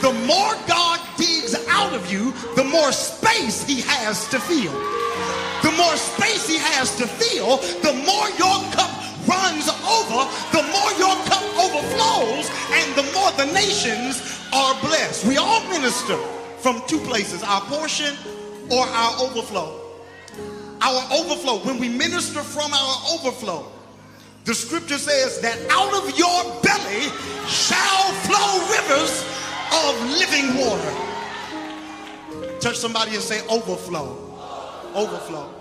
S14: The more God digs out of you, the more space he has to fill. The more space he has to fill, the more your cup runs over, the more your cup overflows, the nations are blessed. We all minister from two places our portion or our overflow. Our overflow, when we minister from our overflow, the scripture says that out of your belly shall flow rivers of living water. Touch somebody and say overflow. Overflow.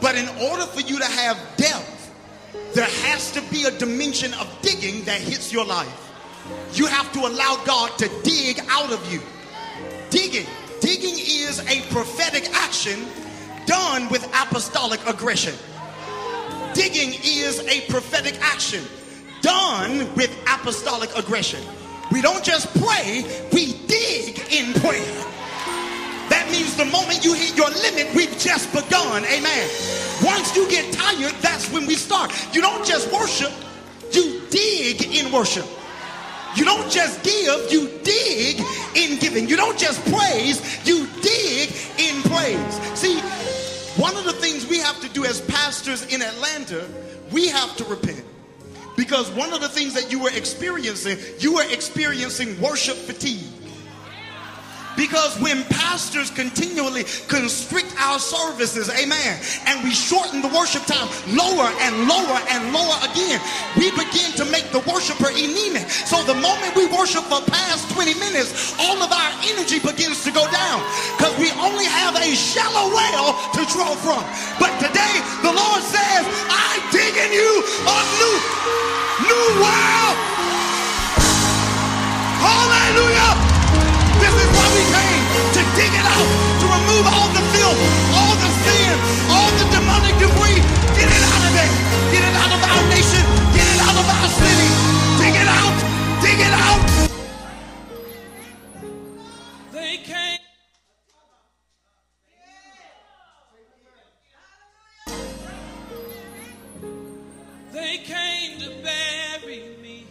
S14: But in order for you to have depth, there has to be a dimension of digging that hits your life. You have to allow God to dig out of you. Digging. Digging is a prophetic action done with apostolic aggression. Digging is a prophetic action done with apostolic aggression. We don't just pray, we dig in prayer. That means the moment you hit your limit, we've just begun. Amen. Once you get tired, that's when we start. You don't just worship, you dig in worship. You don't just give, you dig in giving. You don't just praise, you dig in praise. See, one of the things we have to do as pastors in Atlanta, we have to repent. Because one of the things that you were experiencing, you were experiencing worship fatigue. Because when pastors continually constrict our services, amen, and we shorten the worship time lower and lower and lower again, we begin to make the worshiper anemic. So the moment we worship for past 20 minutes, all of our energy begins to go down because we only have a shallow well to draw from. But today, the Lord says, I dig in you a new, new well. Hallelujah. Debris. Get it out of there. Get it out of our nation. Get it out of our city. Dig it out. Dig it out.
S15: They came. They came to bury me.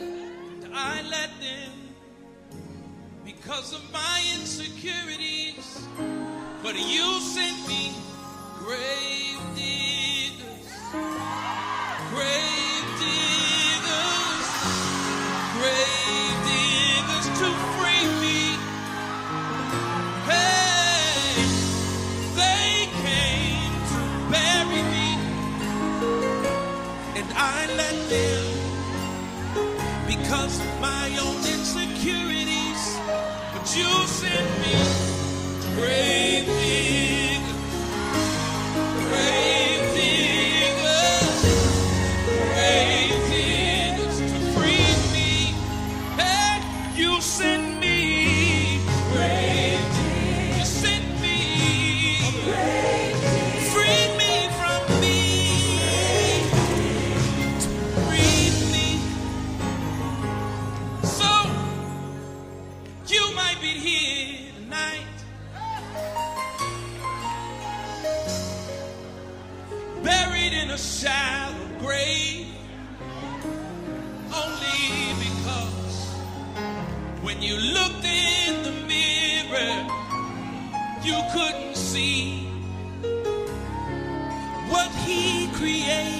S15: And I let them because of my insecurities. But you sent me you sent me. Grave praise. A shallow grave only because when you looked in the mirror, you couldn't see what He created.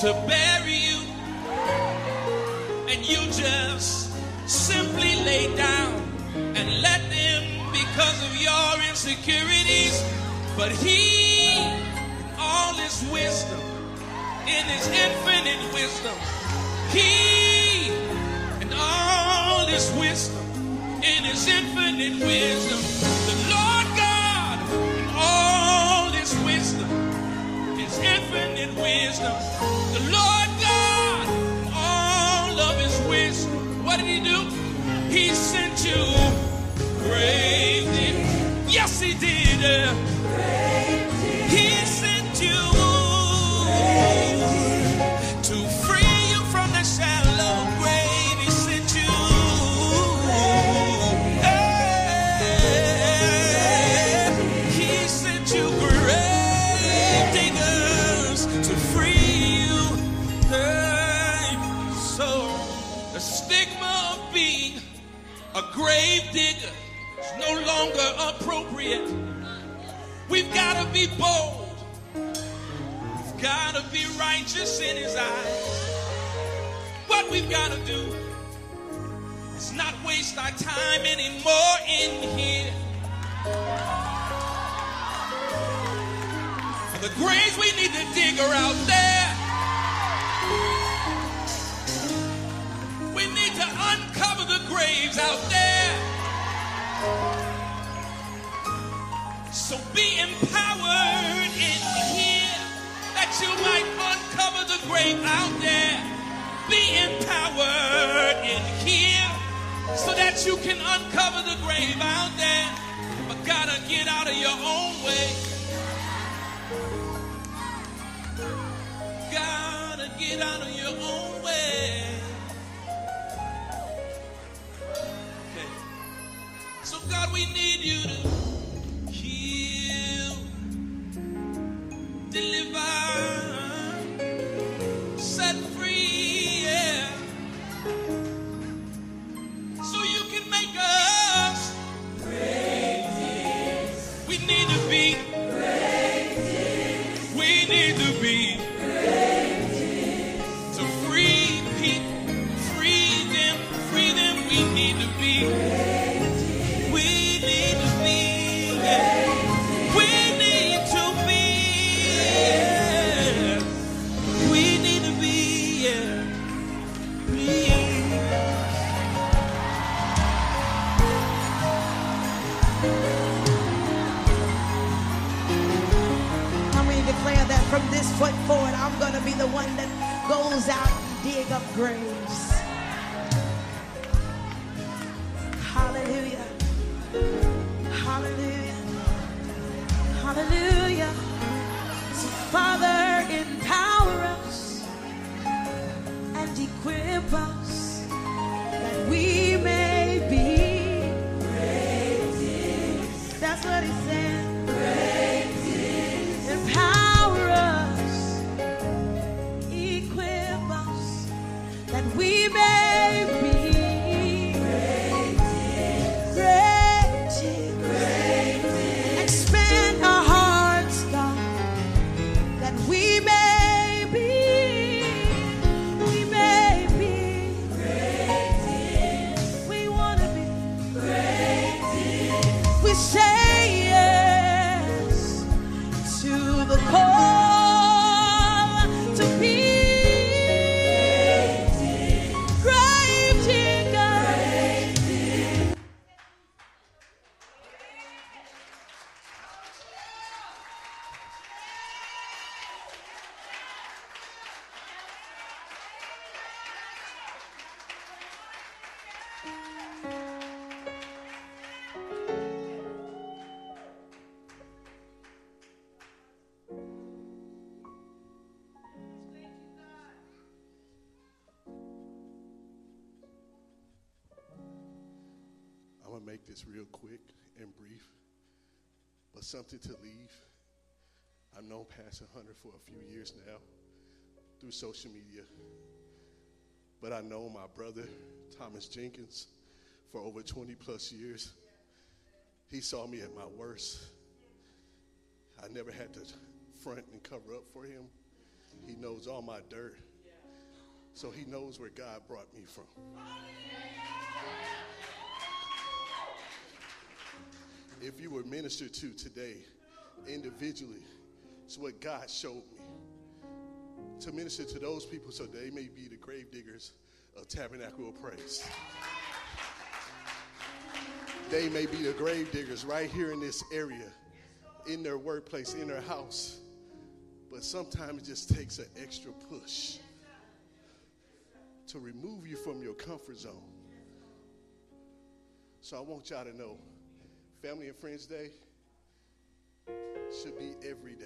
S15: To bury you, and you just simply lay down and let them because of your insecurities. But He, all His wisdom, in His infinite wisdom, He, in all His wisdom, in His infinite wisdom, infinite wisdom, the Lord God, all of His wisdom, what did He do? He sent you be bold. We've got to be righteous in His eyes. What we've got to do is not waste our time anymore in here. For the graves we need to dig are out there. We need to uncover the graves out there. So be empowered in here that you might uncover the grave out there. Be empowered in here so that you can uncover the grave out there. But gotta get out of your own way. Gotta get out of your own way. Okay. So God, we need you to deliver,
S6: and
S11: this real quick and brief, but something to leave. I've known Pastor Hunter for a few years now through social media, but I know my brother, Thomas Jenkins, for over 20 plus years. He saw me at my worst. I never had to front and cover up for him. He knows all my dirt. So he knows where God brought me from. If you were ministered to today individually, it's what God showed me. To minister to those people so they may be the grave diggers of Tabernacle of Praise. They may be the grave diggers right here in this area, in their workplace, in their house. But sometimes it just takes an extra push to remove you from your comfort zone. So I want y'all to know Family and Friends Day should be every day.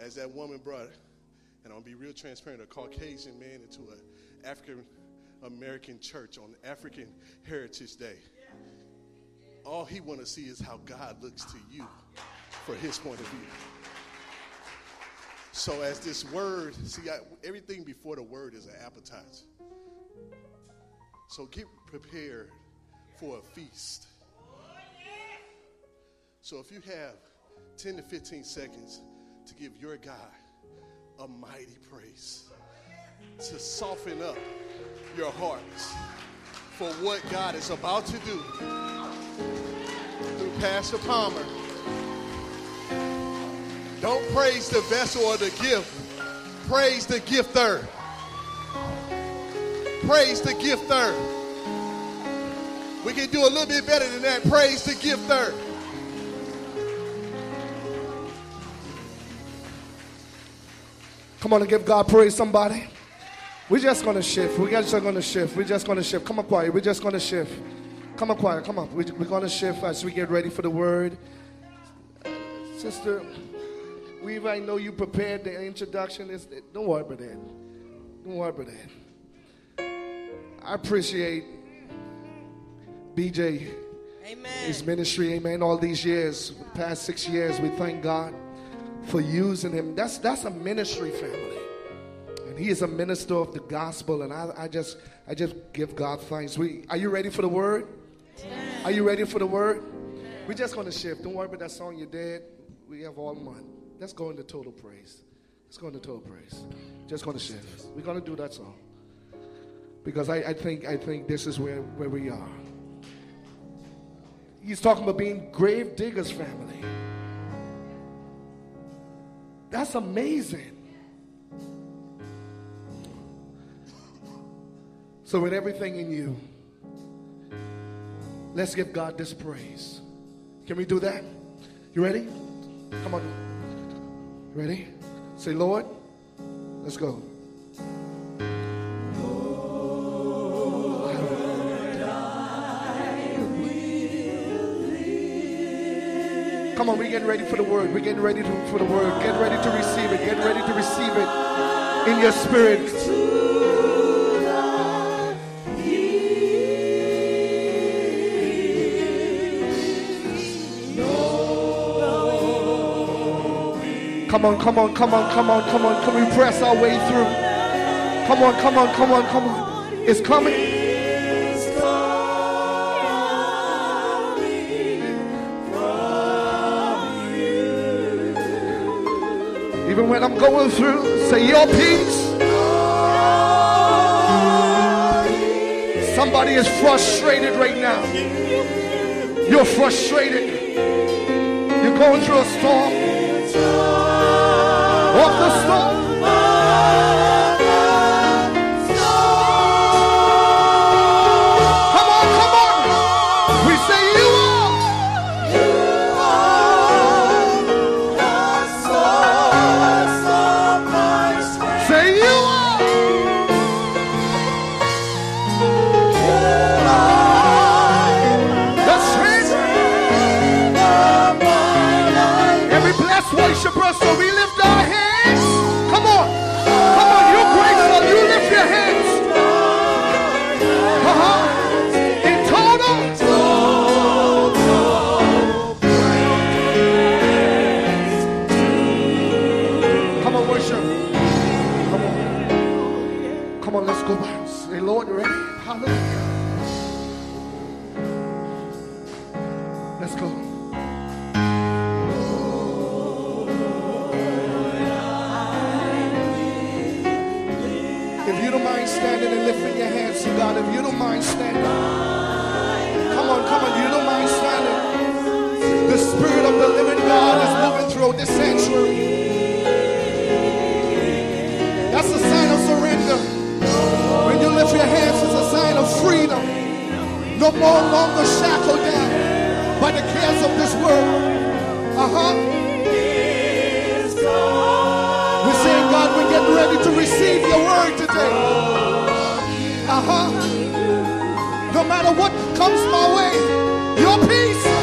S11: As that woman brought, and I'll be real transparent, a Caucasian man into an African American church on African Heritage Day. All he want to see is how God looks to you for his point of view. So as this word, see, I, everything before the word is an appetizer. So get prepared for a feast. So if you have 10 to 15 seconds to give your God a mighty praise, to soften up your hearts for what God is about to do through Pastor Palmer. Don't praise the vessel or the gift. Praise the gifter. Praise the gifter. We can do a little bit better than that. Praise to give third.
S4: Come on and give God praise, somebody. We're just to shift. We're just to shift. We're just to shift. Come on, quiet. We're just to shift. Come on, quiet. Come on. We're to shift as we get ready for the word. Sister, we I know you prepared the introduction. Don't worry about that. Don't worry about that. I appreciate BJ,
S8: Amen.
S4: his ministry, amen, all these years, past six years. We thank God for using him. That's, that's a ministry family. And he is a minister of the gospel. And I, I just I just give God thanks. We, are you ready for the word? Are you ready for the word? We're just going to shift. Don't worry about that song you did. We have all month. Let's go into total praise. Let's go into total praise. Just going to shift. We're going to do that song. Because I, I think I think this is where, where we are. He's talking about being grave diggers family. That's amazing. So, with everything in you, let's give God this praise. Can we do that? You ready? Come on. Ready? Say, Lord, let's go. Come on, we're getting ready for the word. We're getting ready to, for the word. Get ready to receive it. Get ready to receive it in your spirit. Come on, come on, come on, come on, come on. Can we press our way through? Come on, come on, come on, come on. It's coming. Even when I'm going through, say your peace. Somebody is frustrated right now. You're frustrated. You're going through a storm. Of the storm. God is moving through this sanctuary. That's a sign of surrender. When you lift your hands, it's a sign of freedom. No more longer shackled down by the cares of this world. Uh-huh. We're saying, God, we're getting ready to receive your word today. Uh-huh. No matter what comes my way, your peace.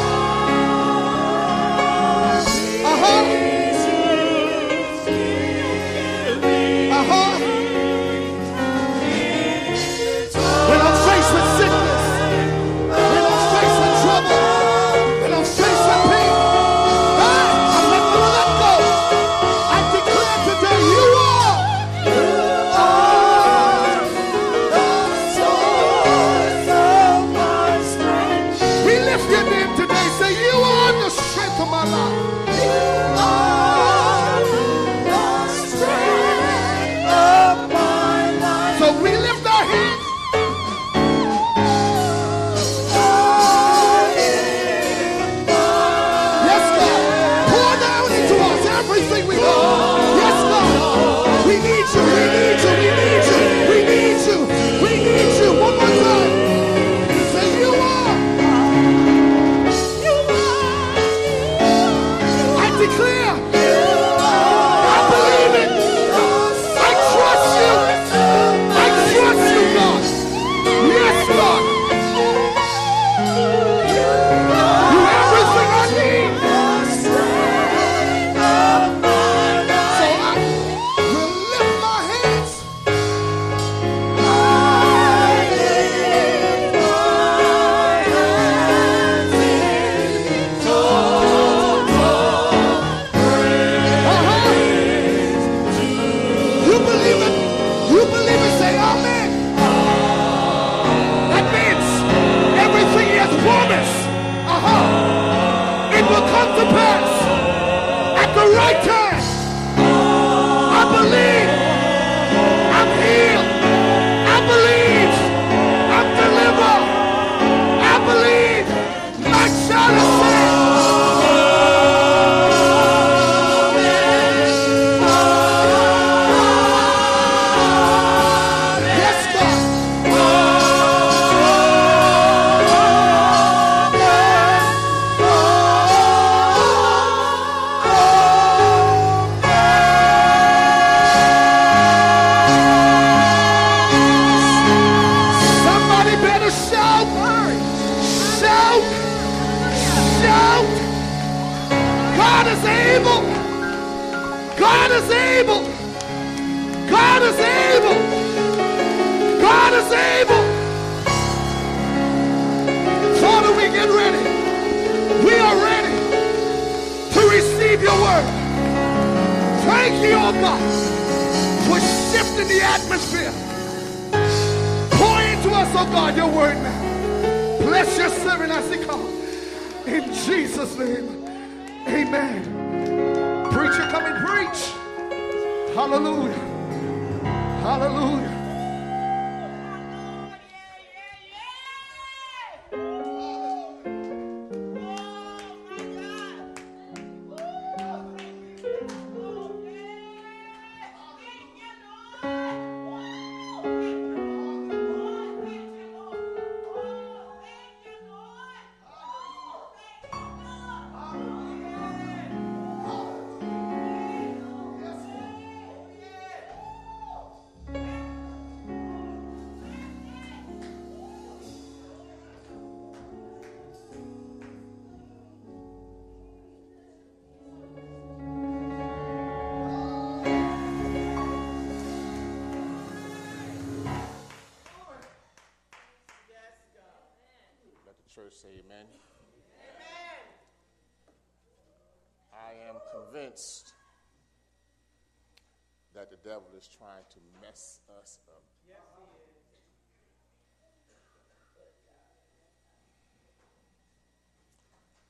S4: is
S16: trying to mess us up. Yes,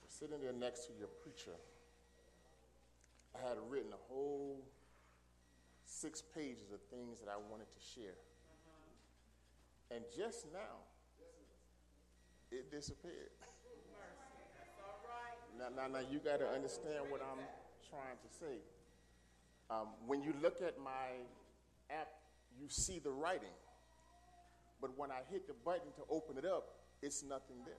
S16: Sitting there next to your preacher, I had written a whole six pages of things that I wanted to share. And just now, it disappeared. Now, now, now you got to understand what I'm trying to say. Um, when you look at my app, you see the writing. But when I hit the button to open it up, it's nothing there.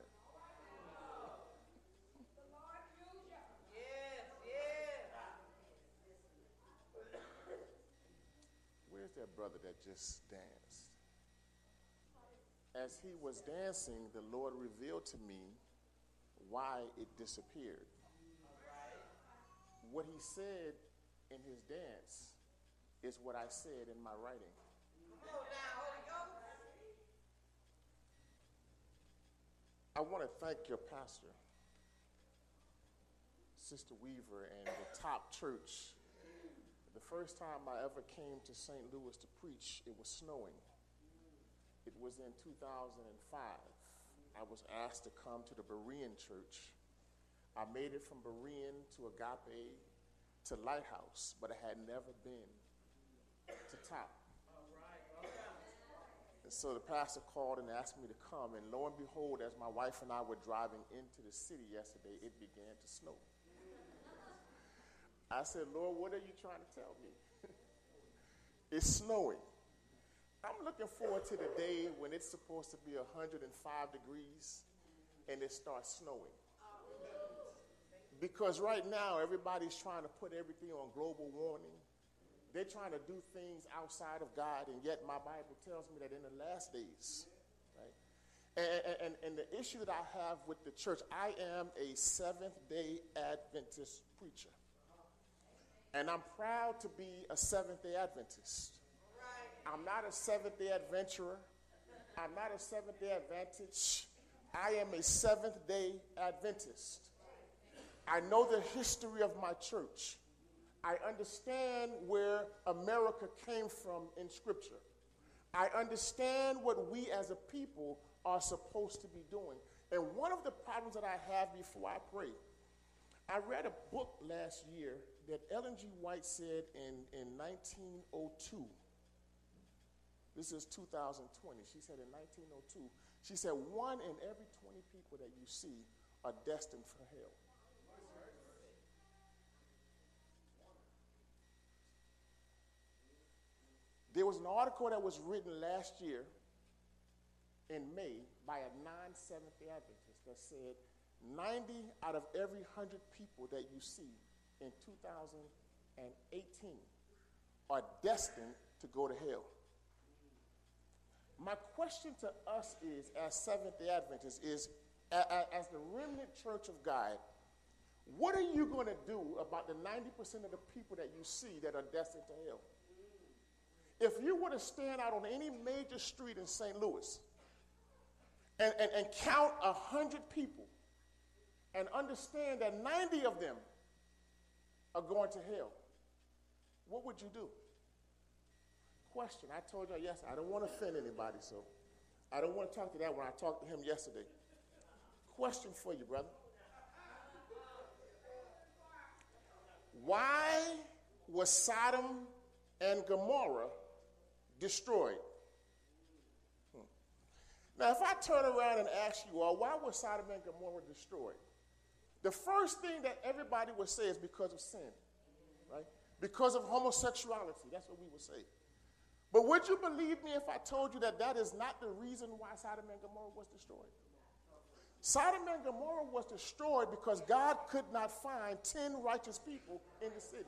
S16: Where's that brother that just danced? As he was dancing, the Lord revealed to me why it disappeared. What he said in his dance is what I said in my writing. I want to thank your pastor, Sister Weaver, and the top church. The first time I ever came to St. Louis to preach, it was snowing. It was in 2005. I was asked to come to the Berean church. I made it from Berean to Agape to Lighthouse, but I had never been to top. And so the pastor called and asked me to come, and lo and behold, as my wife and I were driving into the city yesterday, it began to snow. I said, Lord, what are you trying to tell me? [LAUGHS] it's snowing. I'm looking forward to the day when it's supposed to be 105 degrees and it starts snowing. Because right now, everybody's trying to put everything on global warming. They're trying to do things outside of God, and yet my Bible tells me that in the last days, right? And, and, and the issue that I have with the church, I am a Seventh day Adventist preacher. And I'm proud to be a Seventh day Adventist. I'm not a Seventh day adventurer. I'm not a Seventh day Adventist. I am a Seventh day Adventist. I know the history of my church. I understand where America came from in Scripture. I understand what we as a people are supposed to be doing. And one of the problems that I have before I pray, I read a book last year that Ellen G. White said in, in 1902. This is 2020. She said in 1902, she said, one in every 20 people that you see are destined for hell. There was an article that was written last year in May by a non Seventh day Adventist that said 90 out of every 100 people that you see in 2018 are destined to go to hell. My question to us is, as Seventh day Adventists, is as the remnant church of God, what are you going to do about the 90% of the people that you see that are destined to hell? If you were to stand out on any major street in St. Louis and, and, and count 100 people and understand that 90 of them are going to hell, what would you do? Question. I told you yes, I don't want to offend anybody, so I don't want to talk to that when I talked to him yesterday. Question for you, brother. Why was Sodom and Gomorrah destroyed. Hmm. Now, if I turn around and ask you all, why was Sodom and Gomorrah destroyed? The first thing that everybody would say is because of sin, right? Because of homosexuality. That's what we would say. But would you believe me if I told you that that is not the reason why Sodom and Gomorrah was destroyed? Sodom and Gomorrah was destroyed because God could not find 10 righteous people in the city.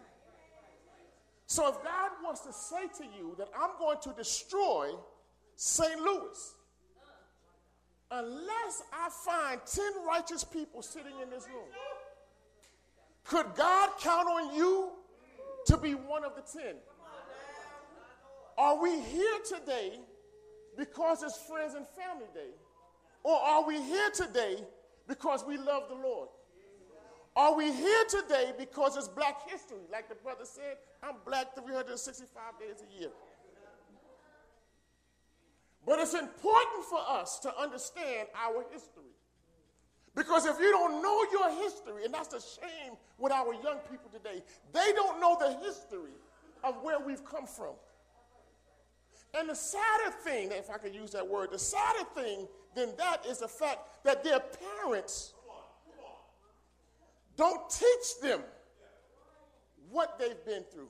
S16: So if God wants to say to you that I'm going to destroy St. Louis, unless I find 10 righteous people sitting in this room, could God count on you to be one of the 10? Are we here today because it's Friends and Family Day? Or are we here today because we love the Lord? Are we here today because it's black history? Like the brother said, I'm black 365 days a year. But it's important for us to understand our history. Because if you don't know your history, and that's the shame with our young people today, they don't know the history of where we've come from. And the sadder thing, if I could use that word, the sadder thing than that is the fact that their parents don't teach them what they've been through.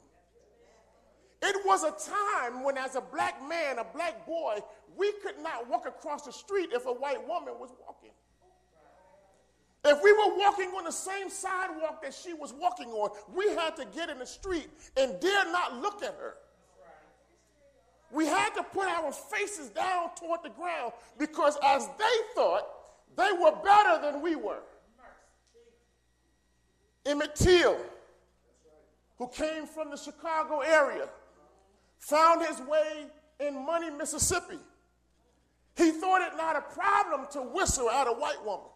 S16: It was a time when, as a black man, a black boy, we could not walk across the street if a white woman was walking. If we were walking on the same sidewalk that she was walking on, we had to get in the street and dare not look at her. We had to put our faces down toward the ground because, as they thought, they were better than we were. Emmett Till, who came from the Chicago area, found his way in Money, Mississippi. He thought it not a problem to whistle at a white woman.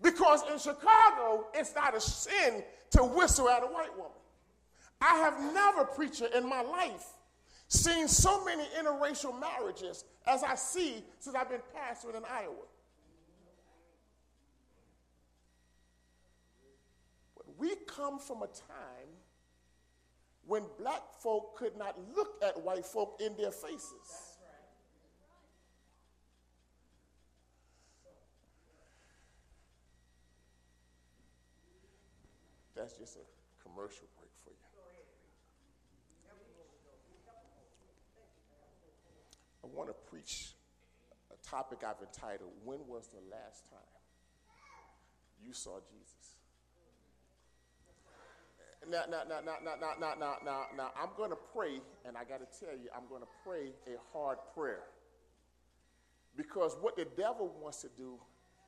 S16: Because in Chicago, it's not a sin to whistle at a white woman. I have never, preacher, in my life seen so many interracial marriages as I see since I've been pastoring in Iowa. But we come from a time when black folk could not look at white folk in their faces. That's just a commercial break for you. I want to preach a topic I've entitled, When Was the Last Time You Saw Jesus? Now, now, now, now, now, now, now, now, now, now I'm going to pray, and I got to tell you, I'm going to pray a hard prayer. Because what the devil wants to do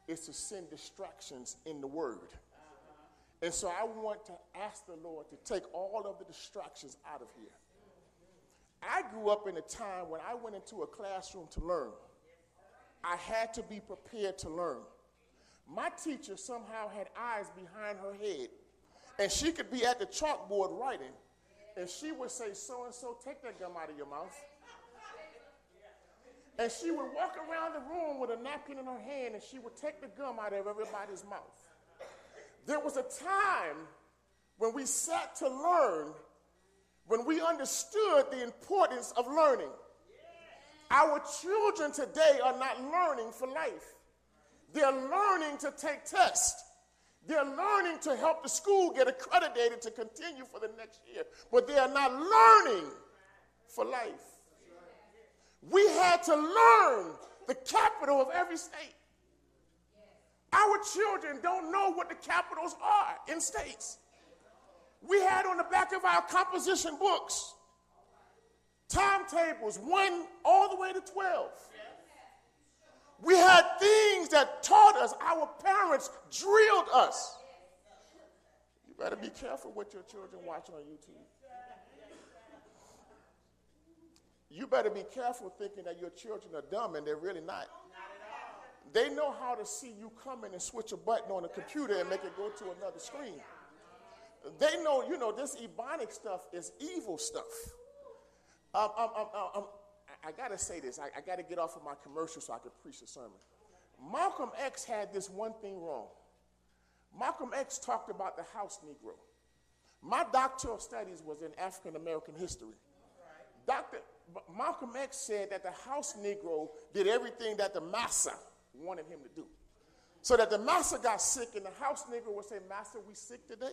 S16: is to send distractions in the word. Uh-huh. And so I want to ask the Lord to take all of the distractions out of here. I grew up in a time when I went into a classroom to learn. I had to be prepared to learn. My teacher somehow had eyes behind her head, and she could be at the chalkboard writing, and she would say, So and so, take that gum out of your mouth. And she would walk around the room with a napkin in her hand, and she would take the gum out of everybody's mouth. There was a time when we sat to learn, when we understood the importance of learning. Our children today are not learning for life. They're learning to take tests. They're learning to help the school get accredited to continue for the next year, but they are not learning for life. We had to learn the capital of every state. Our children don't know what the capitals are in states. We had on the back of our composition books timetables, 1 all the way to 12. We had things that taught us, our parents drilled us. You better be careful what your children watch on YouTube. You better be careful thinking that your children are dumb and they're really not. They know how to see you coming and switch a button on a computer and make it go to another screen. They know, you know, this Ebonic stuff is evil stuff. Um, um, um, um I, got to say this. I, I got to get off of my commercial so I can preach the sermon. Malcolm X had this one thing wrong. Malcolm X talked about the house Negro. My doctoral studies was in African American history. Dr. Malcolm X said that the house Negro did everything that the massa wanted him to do. So that the master got sick, and the house Negro would say, Master, we sick today?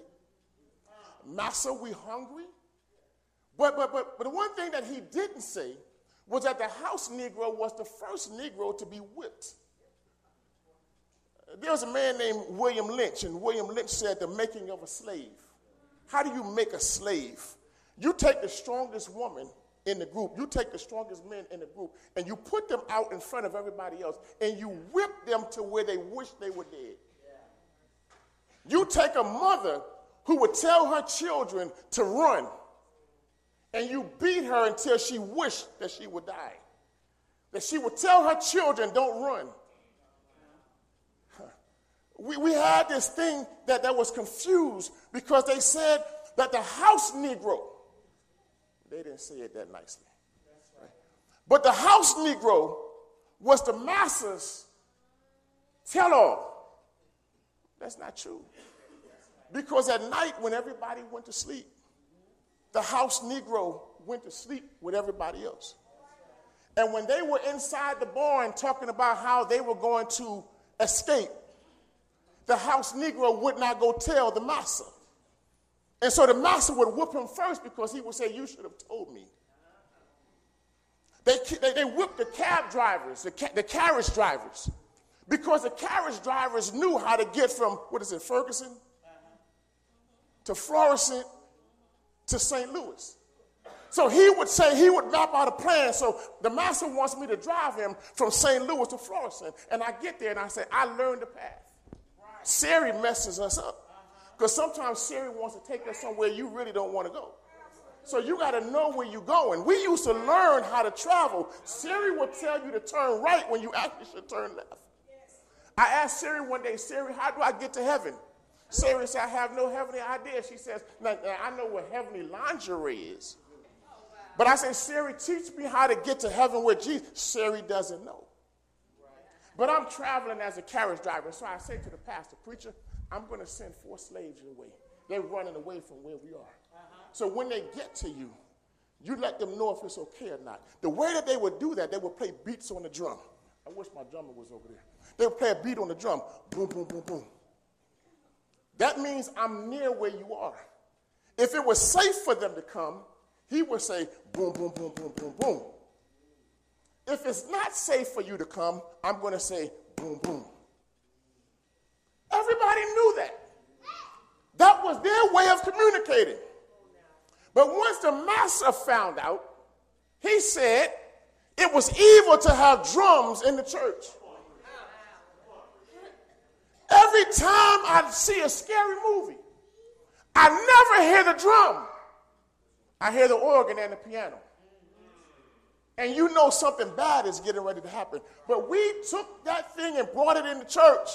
S16: Master, we hungry? But, but, but, but the one thing that he didn't say was that the house Negro was the first Negro to be whipped. There was a man named William Lynch, and William Lynch said, The making of a slave. How do you make a slave? You take the strongest woman in the group, you take the strongest men in the group and you put them out in front of everybody else and you whip them to where they wish they were dead. You take a mother who would tell her children to run and you beat her until she wished that she would die. That she would tell her children, don't run. We, we had this thing that, that was confused because they said that the house Negro, they didn't say it that nicely. Right? But the house Negro was the masses tell all. That's not true. Because at night, when everybody went to sleep, the house Negro went to sleep with everybody else. And when they were inside the barn talking about how they were going to escape, the house Negro would not go tell the master. And so the master would whoop him first because he would say, You should have told me. They, they, they whipped the cab drivers, the, ca- the carriage drivers, because the carriage drivers knew how to get from, what is it, Ferguson to Florissant to St. Louis. So he would say, he would map out a plan. So the master wants me to drive him from St. Louis to Florissant. And I get there and I say, I learned the path. Siri messes us up. Because sometimes Siri wants to take us somewhere you really don't want to go. So you got to know where you're going. We used to learn how to travel. Siri will tell you to turn right when you actually should turn left. I asked Siri one day, Siri, how do I get to heaven? Siri said, I have no heavenly idea. She says, now, now I know what heavenly lingerie is. But I say, Siri, teach me how to get to heaven with Jesus. Siri doesn't know. But I'm traveling as a carriage driver. So I say to the pastor, Preacher, I'm going to send four slaves away. They're running away from where we are. So when they get to you, you let them know if it's okay or not. The way that they would do that, they would play beats on the drum. I wish my drummer was over there. They would play a beat on the drum. Boom, boom, boom, boom. That means I'm near where you are. If it was safe for them to come, he would say boom, boom, boom, boom, boom, boom. If it's not safe for you to come, I'm going to say boom, boom. Everybody knew that. That was their way of communicating. But once the master found out, he said it was evil to have drums in the church. Every time I see a scary movie, I never hear the drum. I hear the organ and the piano. And you know something bad is getting ready to happen. But we took that thing and brought it into church.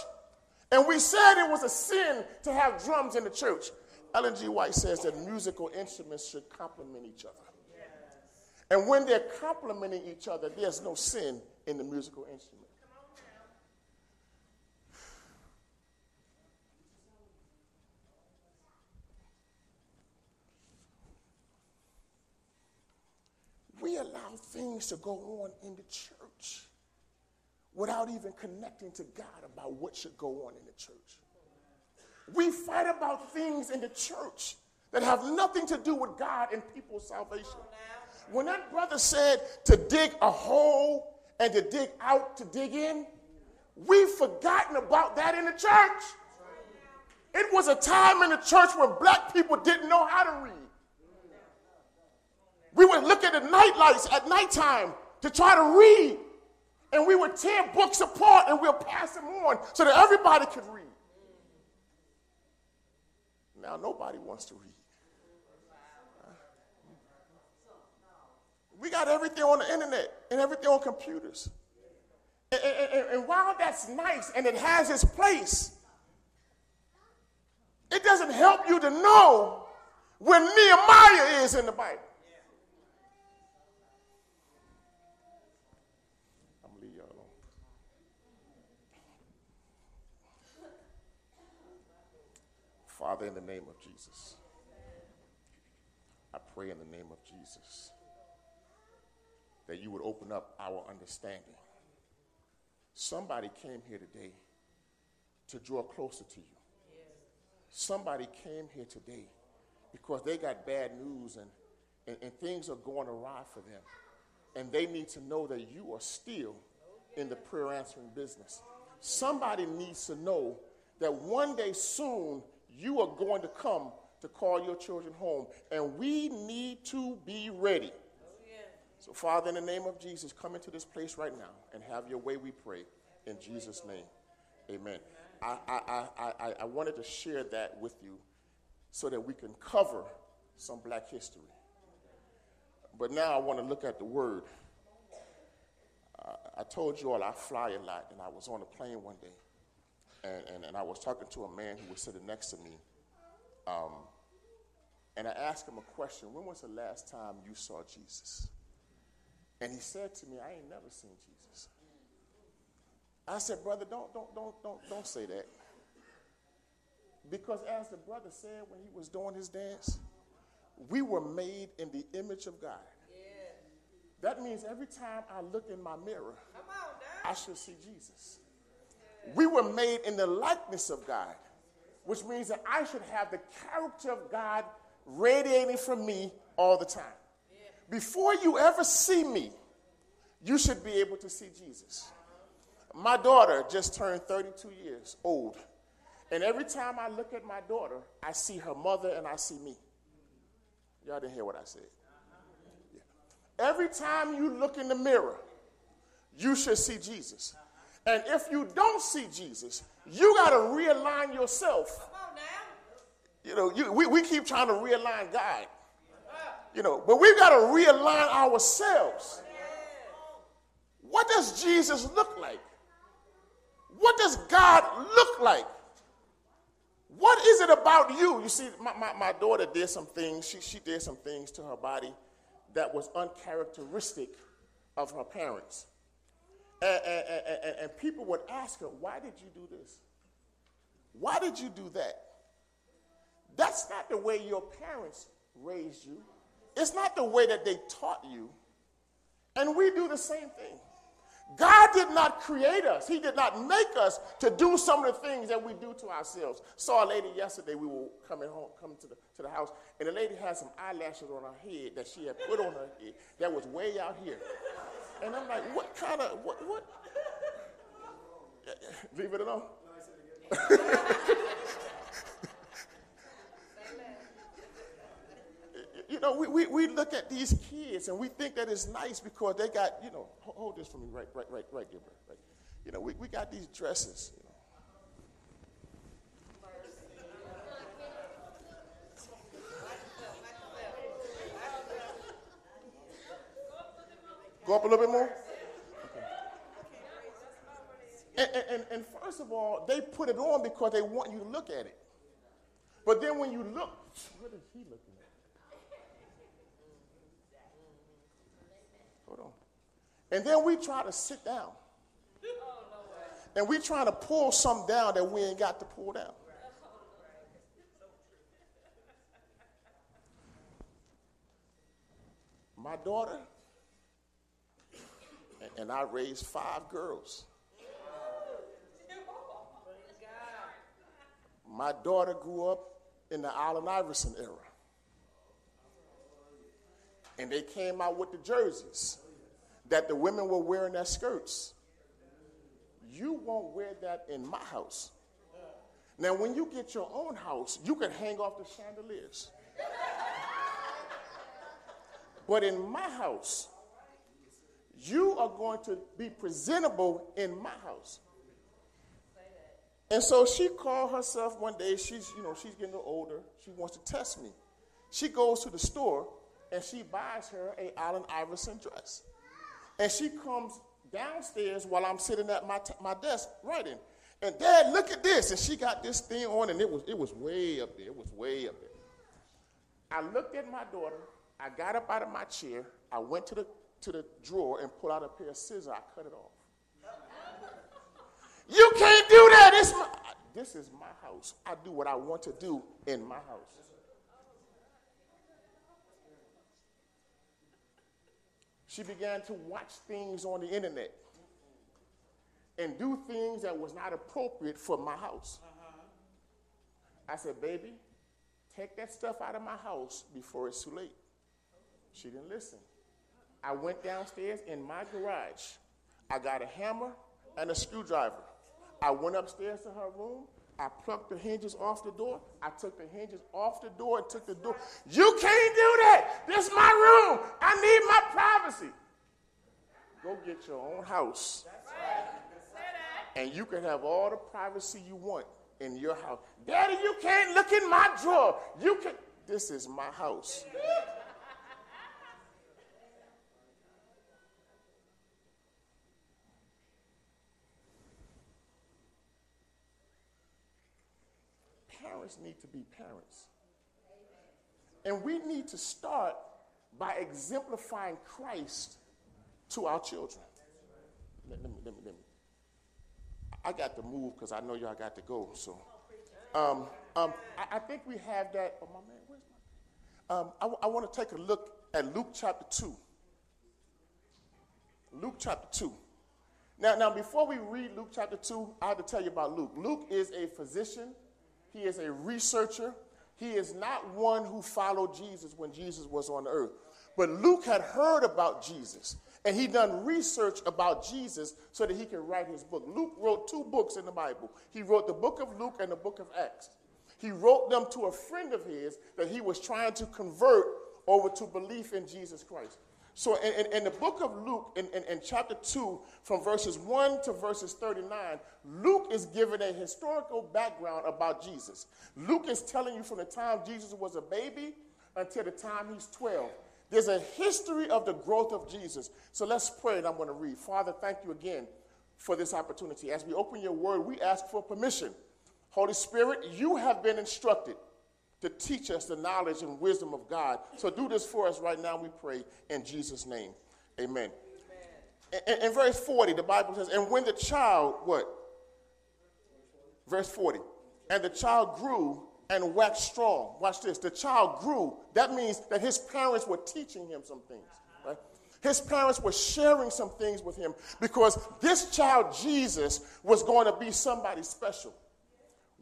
S16: And we said it was a sin to have drums in the church. Ellen G. White says that musical instruments should complement each other. And when they're complementing each other, there's no sin in the musical instrument. We allow things to go on in the church without even connecting to God about what should go on in the church. We fight about things in the church that have nothing to do with God and people's salvation. When that brother said to dig a hole and to dig out to dig in, we've forgotten about that in the church. It was a time in the church when black people didn't know how to read. We would look at the night lights at nighttime to try to read, and we would tear books apart and we'll pass them on so that everybody could read. Now nobody wants to read. We got everything on the internet and everything on computers. And, and, and, while that's nice and it has its place, it doesn't help you to know where Nehemiah is in the Bible. I'm gonna leave y'all alone. Father, in the name of Jesus, I pray in the name of Jesus that you would open up our understanding. Somebody came here today to draw closer to you. Somebody came here today because they got bad news and, and, and things are going awry for them. And they need to know that you are still in the prayer answering business. Somebody needs to know that one day soon you are going to come to call your children home, and we need to be ready. So, Father, in the name of Jesus, come into this place right now and have your way, we pray. In Jesus' name, amen. I, I, I, I, wanted to share that with you so that we can cover some black history. But now I want to look at the word. I told you all I fly a lot, and I was on a plane one day, and, and, and I was talking to a man who was sitting next to me. Um, and I asked him a question When was the last time you saw Jesus? And he said to me, I ain't never seen Jesus. I said, brother, don't, don't, don't, don't, don't say that. Because as the brother said when he was doing his dance, we were made in the image of God. That means every time I look in my mirror, I should see Jesus. We were made in the likeness of God, which means that I should have the character of God radiating from me all the time. Before you ever see me, you should be able to see Jesus. My daughter just turned 32 years old. And every time I look at my daughter, I see her mother and I see me. Y'all didn't hear what I said. Yeah. Every time you look in the mirror, you should see Jesus. And if you don't see Jesus, you got to realign yourself. You know, you, we, we keep trying to realign God. You know, but we've got to realign ourselves. What does Jesus look like? What does God look like? What is it about you? You see, my, my, my daughter did some things, she, she did some things to her body that was uncharacteristic of her parents. And, and, and, people would ask her, Why did you do this? Why did you do that? That's not the way your parents raised you, it's not the way that they taught you. And we do the same thing. God did not create us. He did not make us to do some of the things that we do to ourselves. Saw a lady yesterday, we were coming home, coming to the, to the house, and the lady had some eyelashes on her head that she had put on her head that was way out here. And I'm like, what kind of, what, what? [LAUGHS] Leave it alone. [LAUGHS] you know, we, we, we look at these kids and we think that it's nice because they got, you know, hold this for me right, right, right, right. Right. You know, we, we got these dresses. You know. Go up a little bit more? And, and, and, first of all, they put it on because they want you to look at it. But then when you look, what is he looking at? Hold on. And then we try to sit down. And we try to pull something down that we ain't got to pull down. My daughter, and I raised five girls. My daughter grew up in the Allen Iverson era. And they came out with the jerseys that the women were wearing their skirts. You won't wear that in my house. Now, when you get your own house, you can hang off the chandeliers. but in my house, you are going to be presentable in my house. And so she called herself one day, she's, you know, she's getting older. She wants to test me. She goes to the store and she buys her a Allen Iverson dress. And she comes downstairs while I'm sitting at my, t- my desk writing. And dad, look at this. And she got this thing on and it was, it was way up there. It was way up there. I looked at my daughter. I got up out of my chair. I went to the, to the drawer and pull out a pair of scissors. I cut it off. You can't do that. It's my, this is my house. I do what I want to do in my house. She began to watch things on the internet and do things that was not appropriate for my house. I said, baby, take that stuff out of my house before it's too late. She didn't listen. I went downstairs in my garage. I got a hammer and a screwdriver. I went upstairs to her room. I plucked the hinges off the door. I took the hinges off the door and took the door. You can't do that. This is my room. I need my privacy. Go get your own house. And you can have all the privacy you want in your house. Daddy, you can't look in my drawer. You can. This is my house. Parents need to be parents. And we need to start by exemplifying Christ to our children. Let, let me, let me, let me. I got to move because I know y'all got to go. So Um, um, I, I think we have that. Oh, my man, where's my? Um, I, I want to take a look at Luke chapter 2. Luke chapter 2. Now, now, before we read Luke chapter 2, I have to tell you about Luke. Luke is a physician, he is a researcher. He is not one who followed Jesus when Jesus was on earth. But Luke had heard about Jesus, and he done research about Jesus so that he could write his book. Luke wrote two books in the Bible. He wrote the book of Luke and the book of Acts. He wrote them to a friend of his that he was trying to convert over to belief in Jesus Christ. So, in, in, in the book of Luke, in, in, in, chapter 2, from verses 1 to verses 39, Luke is giving a historical background about Jesus. Luke is telling you from the time Jesus was a baby until the time he's 12. There's a history of the growth of Jesus. So, let's pray, and I'm going to read. Father, thank you again for this opportunity. As we open your word, we ask for permission. Holy Spirit, you have been instructed to teach us the knowledge and wisdom of God. So do this for us right now, we pray, in Jesus' name. Amen. Amen. In, in verse 40, the Bible says, And when the child, what? Verse 40. And the child grew and waxed strong. Watch this. The child grew. That means that his parents were teaching him some things, right? His parents were sharing some things with him because this child, Jesus, was going to be somebody special.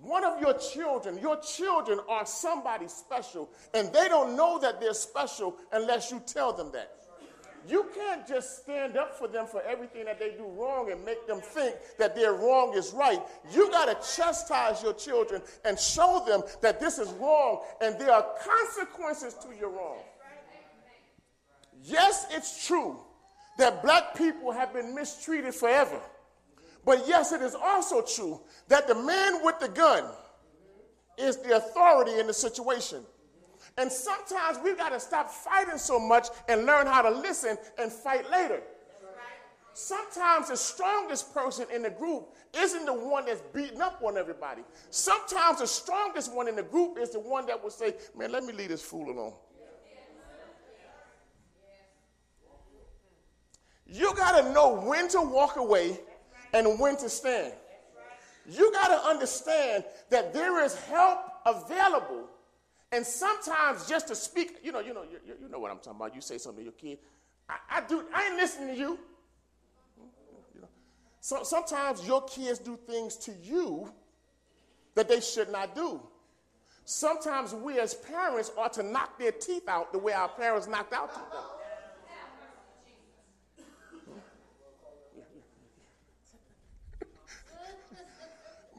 S16: One of your children, your children are somebody special, and they don't know that they're special unless you tell them that. You can't just stand up for them for everything that they do wrong and make them think that their wrong is right. You got to chastise your children and show them that this is wrong and there are consequences to your wrong. Yes, it's true that black people have been mistreated forever. But yes, it is also true that the man with the gun is the authority in the situation. And sometimes we've got to stop fighting so much and learn how to listen and fight later. Sometimes the strongest person in the group isn't the one that's beating up on everybody. Sometimes the strongest one in the group is the one that will say, Man, let me leave this fool alone. You got to know when to walk away and when to stand. You got to understand that there is help available. And sometimes just to speak, you know, you know, you, you know what I'm talking about. You say something to your kid. I, I do. I ain't listening to you. you know. so, sometimes your kids do things to you that they should not do. Sometimes we as parents ought to knock their teeth out the way our parents knocked out teeth out.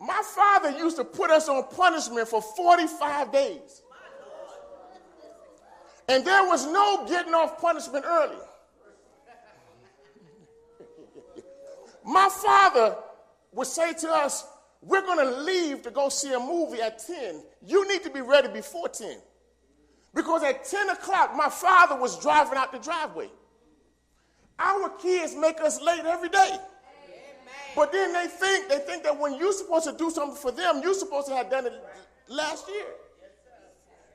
S16: My father used to put us on punishment for 45 days. And there was no getting off punishment early. My father would say to us, We're going to leave to go see a movie at 10. You need to be ready before 10. Because at 10 o'clock, my father was driving out the driveway. Our kids make us late every day. But then they think they think that when you're supposed to do something for them, you're supposed to have done it last year.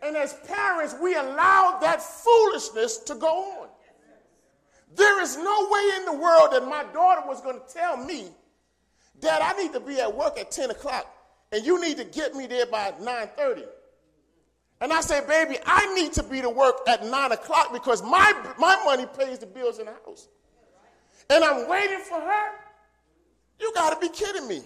S16: And as parents, we allow that foolishness to go on. There is no way in the world that my daughter was going to tell me, Dad, I need to be at work at 10 o'clock, and you need to get me there by 9:30. And I say, baby, I need to be to work at 9 o'clock because my, my money pays the bills in the house. And I'm waiting for her you got to be kidding me.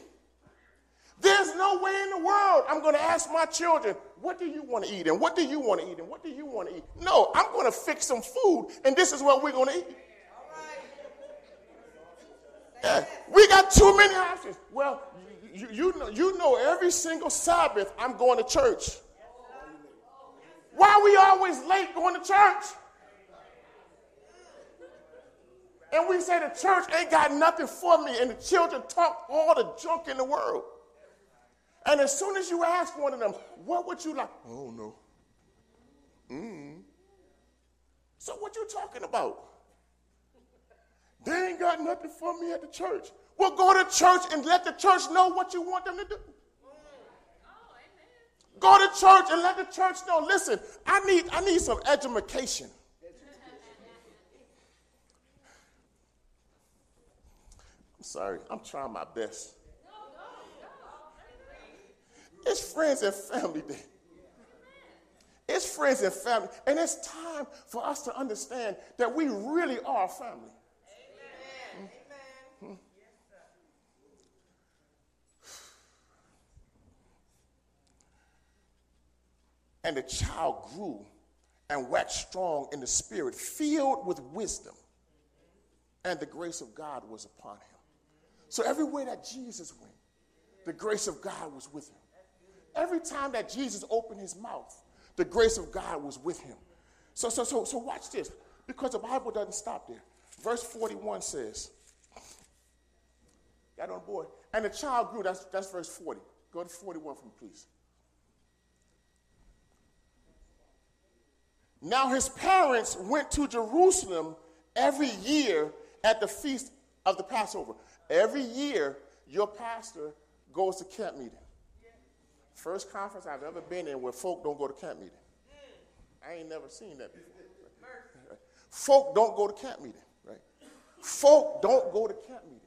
S16: There's no way in the world I'm going to ask my children, what do you want to eat? And what do you want to eat? And what do you want to eat? No, I'm going to fix some food, and this is what we're going to eat. Yeah, we got too many options. Well, you, you, know, you know every single Sabbath I'm going to church. Why are we always late going to church? And we say the church ain't got nothing for me, and the children talk all the junk in the world. And as soon as you ask one of them, what would you like? Oh, no. Mm. So what you talking about? They ain't got nothing for me at the church. Well, go to church and let the church know what you want them to do. Go to church and let the church know. Listen, I need, I need some education. I'm sorry, I'm trying my best. It's friends and family day. It's friends and family. And it's time for us to understand that we really are family. Hmm? And the child grew and waxed strong in the spirit, filled with wisdom, and the grace of God was upon him. So everywhere that Jesus went, the grace of God was with him. Every time that Jesus opened his mouth, the grace of God was with him. So, so, so, so watch this, because the Bible doesn't stop there. Verse 41 says, Got on board. And the child grew, that's, that's verse 40. Go to 41 for me, please. Now his parents went to Jerusalem every year at the feast of the Passover. Every year, your pastor goes to camp meeting. First conference I've ever been in where folk don't go to camp meeting. I ain't never seen that before. Folk don't go to camp meeting, right? Folk don't go to camp meeting.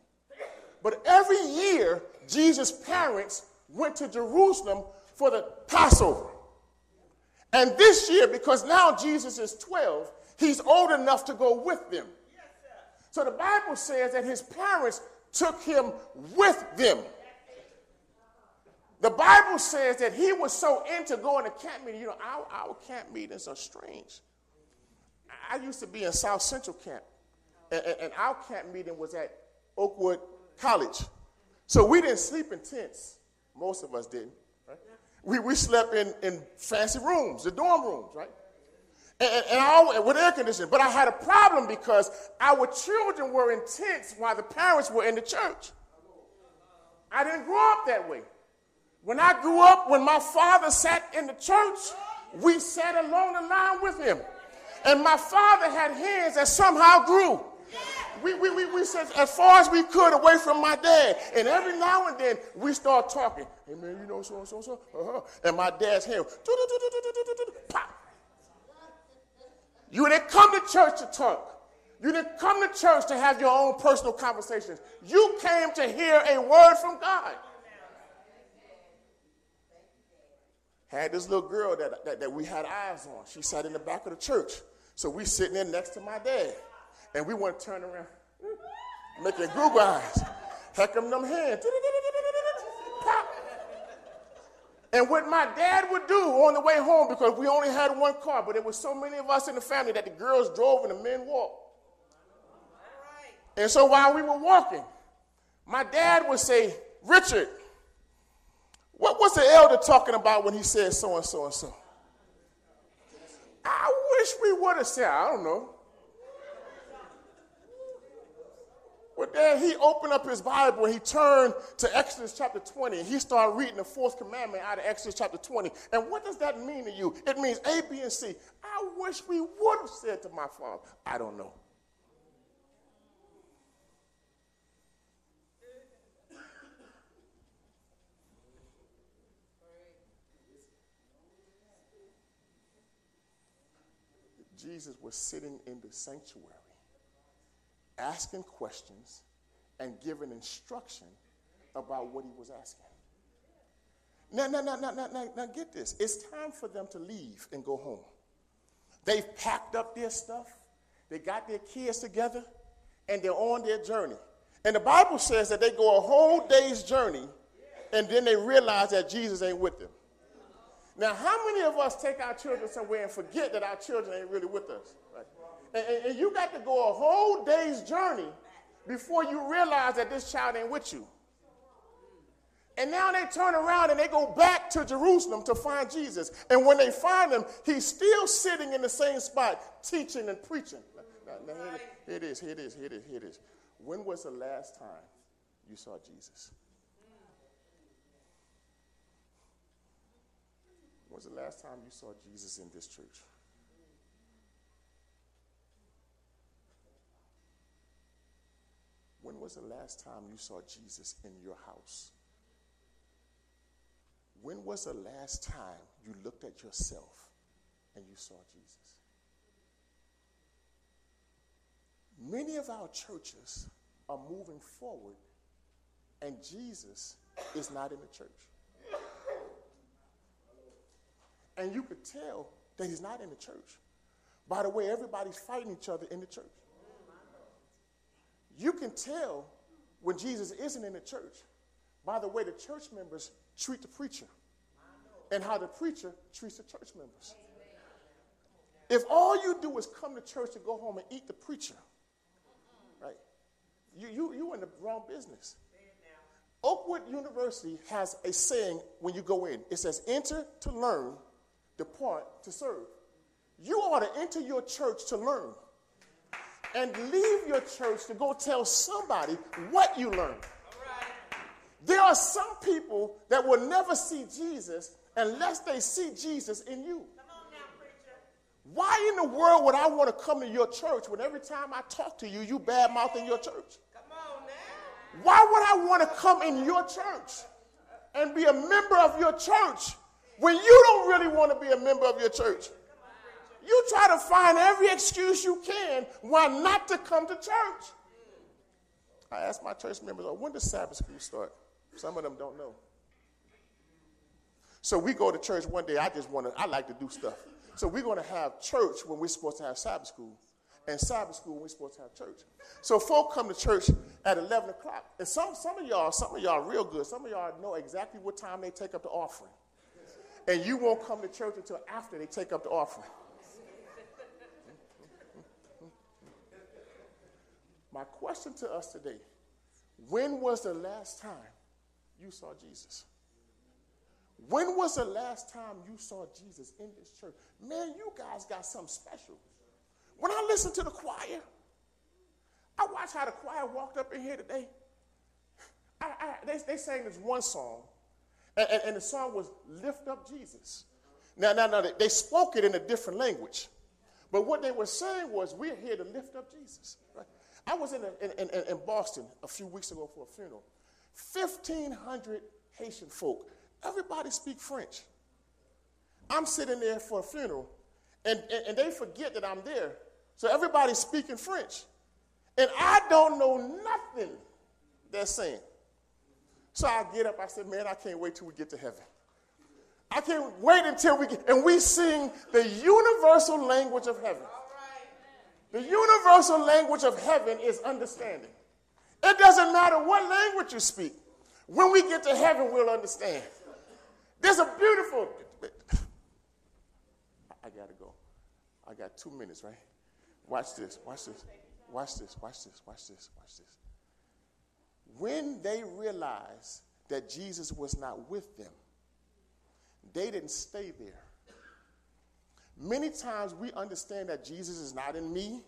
S16: But every year, Jesus' parents went to Jerusalem for the Passover. And this year, because now Jesus is 12, he's old enough to go with them. So the Bible says that his parents took him with them. The Bible says that he was so into going to camp meeting. You know, our, our camp meetings are strange. I used to be in South Central Camp, and, and, our camp meeting was at Oakwood College. So we didn't sleep in tents. Most of us didn't. Right? We, we slept in, in fancy rooms, the dorm rooms, right? And, and with air conditioning. But I had a problem because our children were in tents while the parents were in the church. I didn't grow up that way. When I grew up, when my father sat in the church, we sat along the line with him. And my father had hands that somehow grew. We, we, we, we said as far as we could away from my dad. And every now and then we start talking. Hey man, you know so and so so. Uh-huh. And my dad's hand, pop. You didn't come to church to talk. You didn't come to church to have your own personal conversations. You came to hear a word from God. Had this little girl that, that, that we had eyes on. She sat in the back of the church. So we sitting there next to my dad. And we want to turn around, making Google eyes. Heck them them hands. And what my dad would do on the way home, because we only had one car, but there was so many of us in the family that the girls drove and the men walked. And so while we were walking, my dad would say, Richard, what was the elder talking about when he said so and so and so? I wish we would have said, I don't know. But then he opened up his Bible and he turned to Exodus chapter 20 and he started reading the fourth commandment out of Exodus chapter 20. And what does that mean to you? It means A, B, and C. I wish we would have said to my father, I don't know. Jesus was sitting in the sanctuary asking questions and giving instruction about what he was asking. Now, now, now, now, now, now, now, get this. It's time for them to leave and go home. They've packed up their stuff, they got their kids together, and they're on their journey. And the Bible says that they go a whole day's journey, and then they realize that Jesus ain't with them. Now, how many of us take our children somewhere and forget that our children ain't really with us? Right? And, and, you got to go a whole day's journey before you realize that this child ain't with you. And now they turn around and they go back to Jerusalem to find Jesus. And when they find him, he's still sitting in the same spot, teaching and preaching. Now, now, here, it is, here it is, here it is, here it is. When was the last time you saw Jesus? When was the last time you saw Jesus in this church? When was the last time you saw Jesus in your house? When was the last time you looked at yourself and you saw Jesus? Many of our churches are moving forward and Jesus is not in the church. And you could tell that he's not in the church. By the way, everybody's fighting each other in the church. You can tell when Jesus isn't in the church by the way the church members treat the preacher and how the preacher treats the church members. If all you do is come to church to go home and eat the preacher, right, you, you, you in the wrong business. Oakwood University has a saying when you go in. It says, enter to learn, depart to serve. You ought to enter your church to learn and leave your church to go tell somebody what you learned. There are some people that will never see Jesus unless they see Jesus in you. Why in the world would I want to come to your church when every time I talk to you, you bad mouthing your church? Why would I want to come in your church and be a member of your church when you don't really want to be a member of your church? You try to find every excuse you can why not to come to church. I asked my church members, oh, when does Sabbath school start? Some of them don't know. So we go to church one day. I just want to, I like to do stuff. So we're going to have church when we're supposed to have Sabbath school, and Sabbath school when we're supposed to have church. So folk come to church at 11 o'clock. And some, some of y'all, some of y'all real good. Some of y'all know exactly what time they take up the offering. And you won't come to church until after they take up the offering. My question to us today when was the last time you saw Jesus? When was the last time you saw Jesus in this church? Man, you guys got something special. When I listen to the choir, I watch how the choir walked up in here today. I, I, they, they sang this one song, and, and, and, the song was Lift Up Jesus. Now, now, now, they, they spoke it in a different language. But what they were saying was, We're here to lift up Jesus. Right? I was in, a, in, in, in Boston a few weeks ago for a funeral. 1,500 Haitian folk. Everybody speak French. I'm sitting there for a funeral, and, and, and they forget that I'm there. So everybody's speaking French. And I don't know nothing they're saying. So I get up, I said, man, I can't wait till we get to heaven. I can't wait until we get, and we sing the universal language of heaven. The universal language of heaven is understanding. It doesn't matter what language you speak. When we get to heaven, we'll understand. There's a beautiful. I gotta go. I got two minutes, right? Watch this, watch this, watch this, watch this, watch this, watch this. When they realized that Jesus was not with them, they didn't stay there. Many times we understand that Jesus is not in me,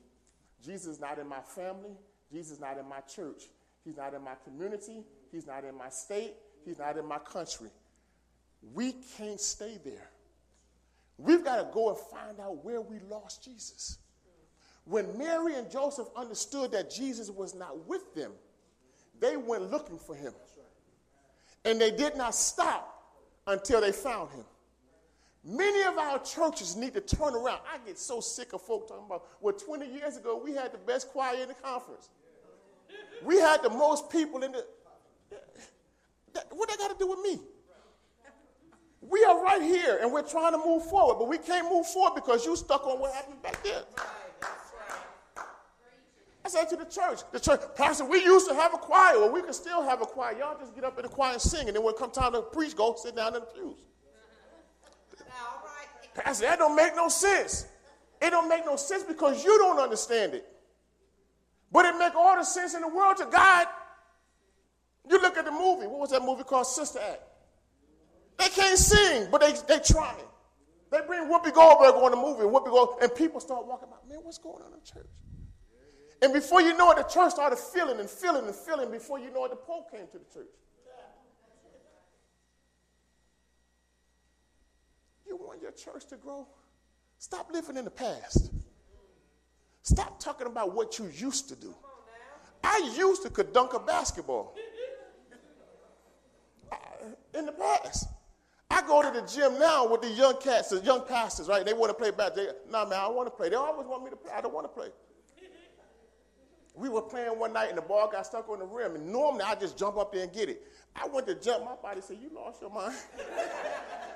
S16: Jesus is not in my family, Jesus is not in my church, He's not in my community, He's not in my state, He's not in my country. We can't stay there. We've got to go and find out where we lost Jesus. When Mary and Joseph understood that Jesus was not with them, they went looking for him. And they did not stop until they found him. Many of our churches need to turn around. I get so sick of folk talking about, well, 20 years ago, we had the best choir in the conference. We had the most people in the. What that got to do with me? We are right here and we're trying to move forward, but we can't move forward because you stuck on what happened back there. I said to the church, the church, Pastor, we used to have a choir. Well, we can still have a choir. Y'all just get up in the choir and sing, and then when it comes time to preach, go sit down in the pews. Pastor, that don't make no sense. It don't make no sense because you don't understand it. But it make all the sense in the world to God. You look at the movie. What was that movie called? Sister Act. They can't sing, but they they trying. They bring Whoopi Goldberg on the movie, Whoopi Goldberg, and people start walking by. Man, what's going on in church? And before you know it, the church started feeling and feeling and feeling. Before you know it, the Pope came to the church. You want your church to grow? Stop living in the past. Stop talking about what you used to do. I used to could dunk a basketball in the past. I go to the gym now with the young cats, the young pastors, right? They want to play basketball. No, man, I want to play. They always want me to play. I don't want to play. We were playing one night and the ball got stuck on the rim, and normally I just jump up there and get it. I went to jump, my body said, You lost your mind. [LAUGHS]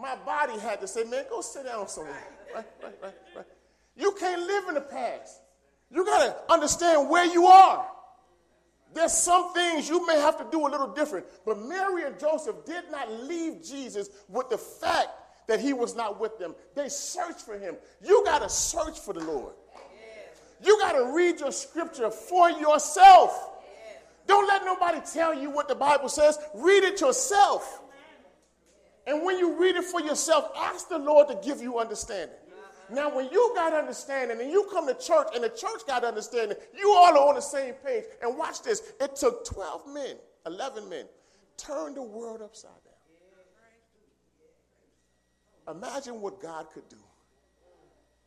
S16: My body had to say, man, go sit down somewhere. Right, right, right, right. You can't live in the past. You got to understand where you are. There's some things you may have to do a little different. But Mary and Joseph did not leave Jesus with the fact that he was not with them. They searched for him. You got to search for the Lord. You got to read your scripture for yourself. Don't let nobody tell you what the Bible says. Read it yourself. And when you read it for yourself, ask the Lord to give you understanding. Now, when you got understanding and you come to church and the church got understanding, you all are on the same page. And watch this it took 12 men, 11 men, turn the world upside down. Imagine what God could do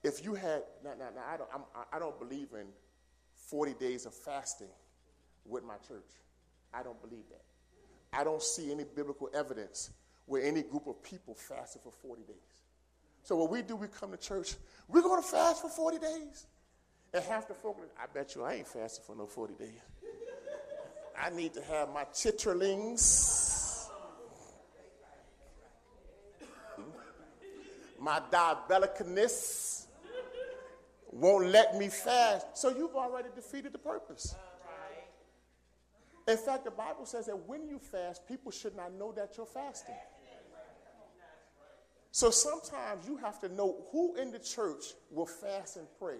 S16: if you had. Now, now, now I, don't, I'm, I don't believe in 40 days of fasting with my church. I don't believe that. I don't see any biblical evidence where any group of people fasted for 40 days. So what we do, we come to church, we're going to fast for 40 days. And half the folk, I bet you I ain't fasting for no 40 days. [LAUGHS] I need to have my chitterlings, hmm? my diabeticness won't let me fast. So you've already defeated the purpose. In fact, the Bible says that when you fast, people should not know that you're fasting. So sometimes you have to know who in the church will fast and pray.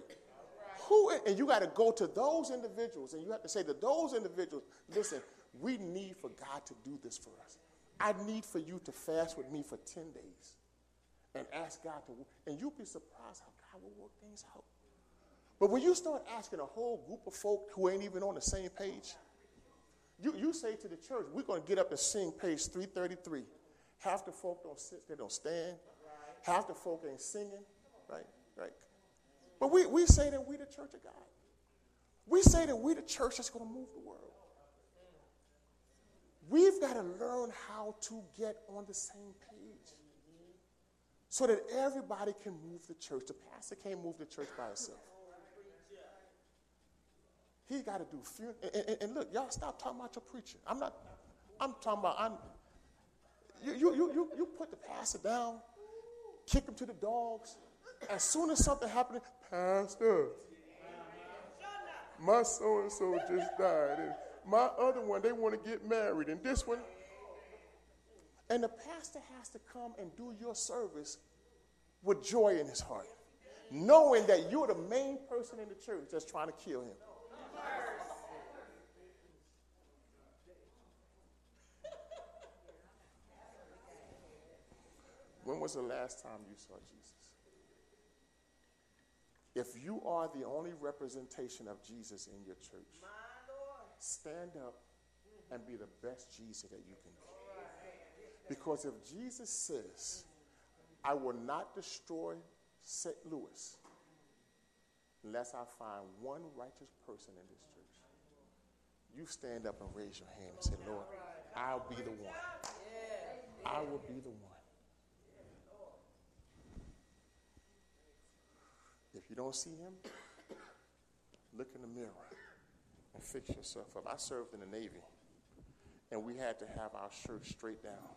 S16: Who and you got to go to those individuals and you have to say to those individuals, listen, we need for God to do this for us. I need for you to fast with me for 10 days and ask God to and you'll be surprised how God will work things out. But when you start asking a whole group of folk who ain't even on the same page, you, you say to the church, we're going to get up and sing page 333. Half the folk don't sit, they don't stand. Half the folk ain't singing, right? Right. But we, we say that we the church of God. We say that we the church that's going to move the world. We've got to learn how to get on the same page so that everybody can move the church. The pastor can't move the church by himself. He got to do funeral. And, and, and, look, y'all stop talking about your preacher. I'm not. I'm talking about. I'm. You you you you, put the pastor down, kick him to the dogs. As soon as something happened, pastor, my so and so just died, and my other one they want to get married, and this one. And the pastor has to come and do your service with joy in his heart, knowing that you're the main person in the church that's trying to kill him. Was the last time you saw Jesus? If you are the only representation of Jesus in your church, stand up and be the best Jesus that you can be. Because if Jesus says, I will not destroy St. Louis unless I find one righteous person in this church, you stand up and raise your hand and say, Lord, I'll be the one. I will be the one. If you don't see him, look in the mirror and fix yourself up. I served in the Navy, and we had to have our shirts straight down,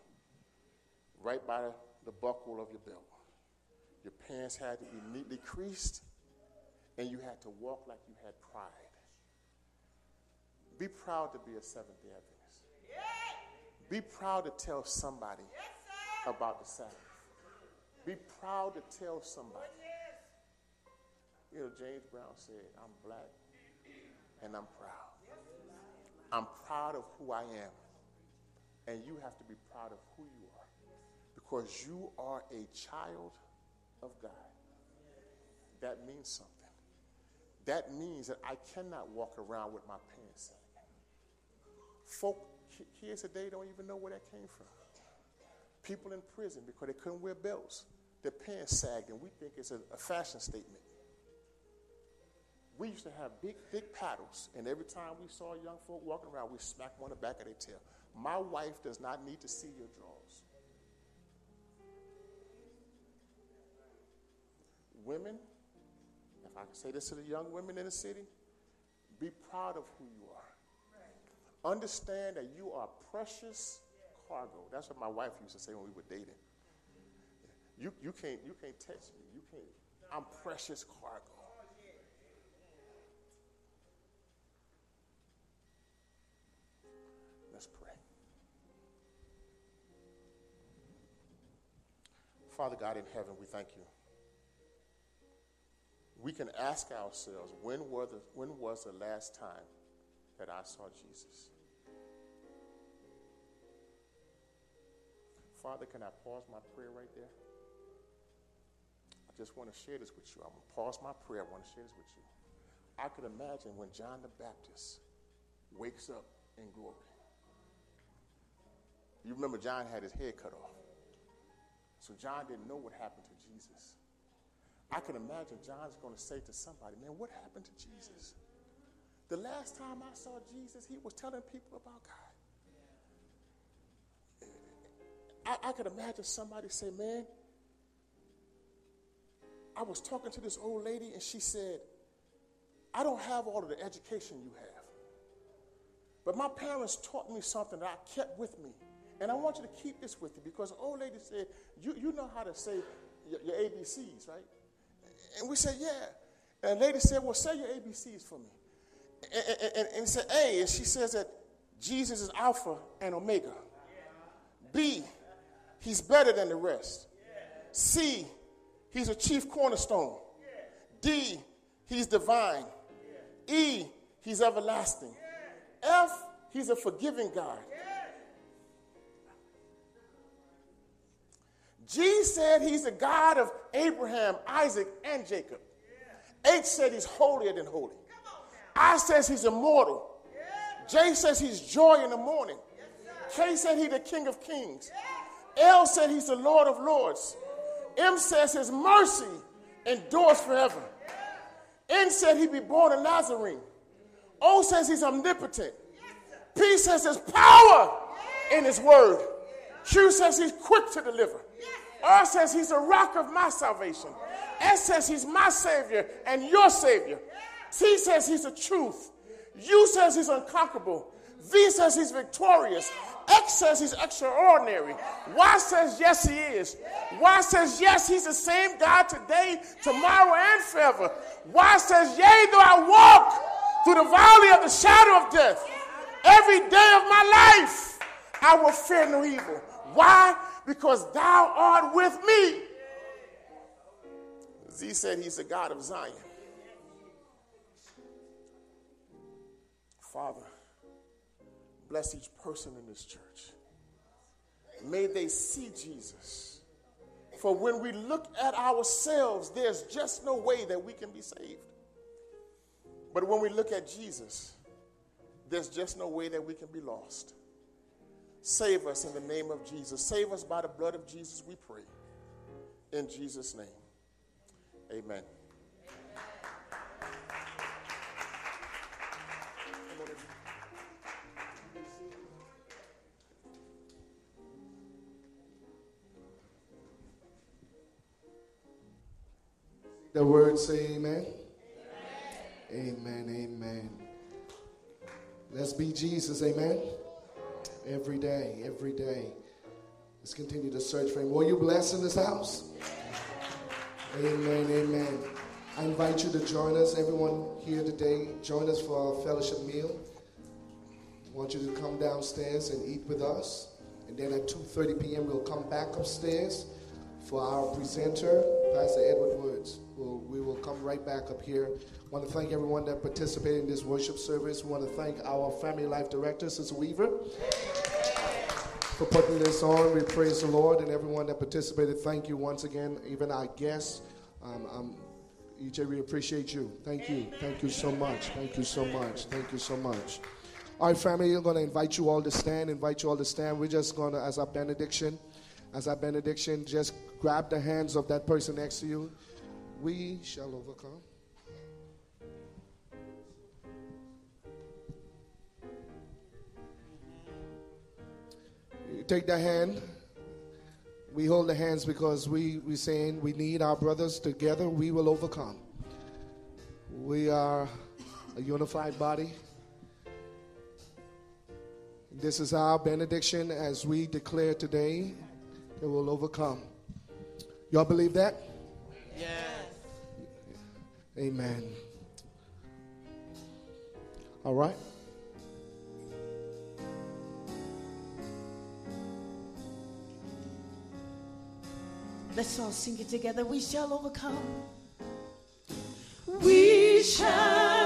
S16: right by the buckle of your belt. Your pants had to be neatly creased, and you had to walk like you had pride. Be proud to be a Seventh day Adventist. Be proud to tell somebody about the Sabbath. Be proud to tell somebody you know, James Brown said, I'm black and I'm proud. I'm proud of who I am. And you have to be proud of who you are because you are a child of God. That means something. That means that I cannot walk around with my pants sagging. Folk, kids today don't even know where that came from. People in prison because they couldn't wear belts, their pants sagged, and we think it's a, a fashion statement we used to have big, thick paddles, and every time we saw young folk walking around, we smack them on the back of their tail. My wife does not need to see your drawers. Women, if I can say this to the young women in the city, be proud of who you are. Understand that you are precious cargo. That's what my wife used to say when we were dating. You, you, can't, you can't touch me. You can't. I'm precious cargo. Father God in heaven, we thank you. We can ask ourselves, when, were the, when was the last time that I saw Jesus? Father, can I pause my prayer right there? I just want to share this with you. I'm going to pause my prayer. I want to share this with you. I could imagine when John the Baptist wakes up in glory. You remember John had his head cut off. So John didn't know what happened to Jesus. I can imagine John's going to say to somebody, Man, what happened to Jesus? The last time I saw Jesus, he was telling people about God. I, I could imagine somebody say, Man, I was talking to this old lady and she said, I don't have all of the education you have. But my parents taught me something that I kept with me. And I want you to keep this with you because old lady said, You, you know how to say your, your ABCs, right? And we said, Yeah. And lady said, Well, say your ABCs for me. And, and, and, and said, A, and she says that Jesus is Alpha and Omega. B, he's better than the rest. C, he's a chief cornerstone. D, he's divine. E, he's everlasting. F, he's a forgiving God. G said he's the God of Abraham, Isaac, and Jacob. H said he's holier than holy. I says he's immortal. J says he's joy in the morning. K said he's the King of Kings. L said he's the Lord of Lords. M says his mercy endures forever. N said he'd be born a Nazarene. O says he's omnipotent. P says there's power in his word. Q says he's quick to deliver. R says he's the rock of my salvation. S says he's my savior and your savior. T says he's the truth. U says he's unconquerable. V says he's victorious. X says he's extraordinary. Y says yes, he is. Y says yes, he's the same God today, tomorrow, and forever. Y says, Yea, though I walk through the valley of the shadow of death, every day of my life I will fear no evil. Why? Because thou art with me. Z said he's the God of Zion. Father, bless each person in this church. May they see Jesus. For when we look at ourselves, there's just no way that we can be saved. But when we look at Jesus, there's just no way that we can be lost. Save us in the name of Jesus. Save us by the blood of Jesus, we pray. In Jesus' name. Amen.
S4: The word say amen. Amen. Amen. Let's be Jesus. Amen. Every day, every day. Let's continue to search for him. Were you blessed in this house? Amen. Amen. I invite you to join us, everyone here today. Join us for our fellowship meal. I want you to come downstairs and eat with us. And then at 2:30 p.m. we'll come back upstairs for our presenter, Pastor Edward Woods. We'll, we will come right back up here. I want to thank everyone that participated in this worship service. We want to thank our Family Life Director, Sister Weaver, for putting this on. We praise the Lord and everyone that participated. Thank you once again, even our guests. Um, um, EJ, we appreciate you. Thank you. Thank you so much. Thank you so much. Thank you so much. All right, family, I'm going to invite you all to stand. Invite you all to stand. We're just going to, as our benediction, as our benediction, just grab the hands of that person next to you. We shall overcome. You take that hand. We hold the hands because we we saying we need our brothers together. We will overcome. We are a unified body. This is our benediction as we declare today that we'll overcome. Y'all believe that?
S8: Yes.
S4: Amen. All right.
S6: Let's all sing it together. We shall overcome. We shall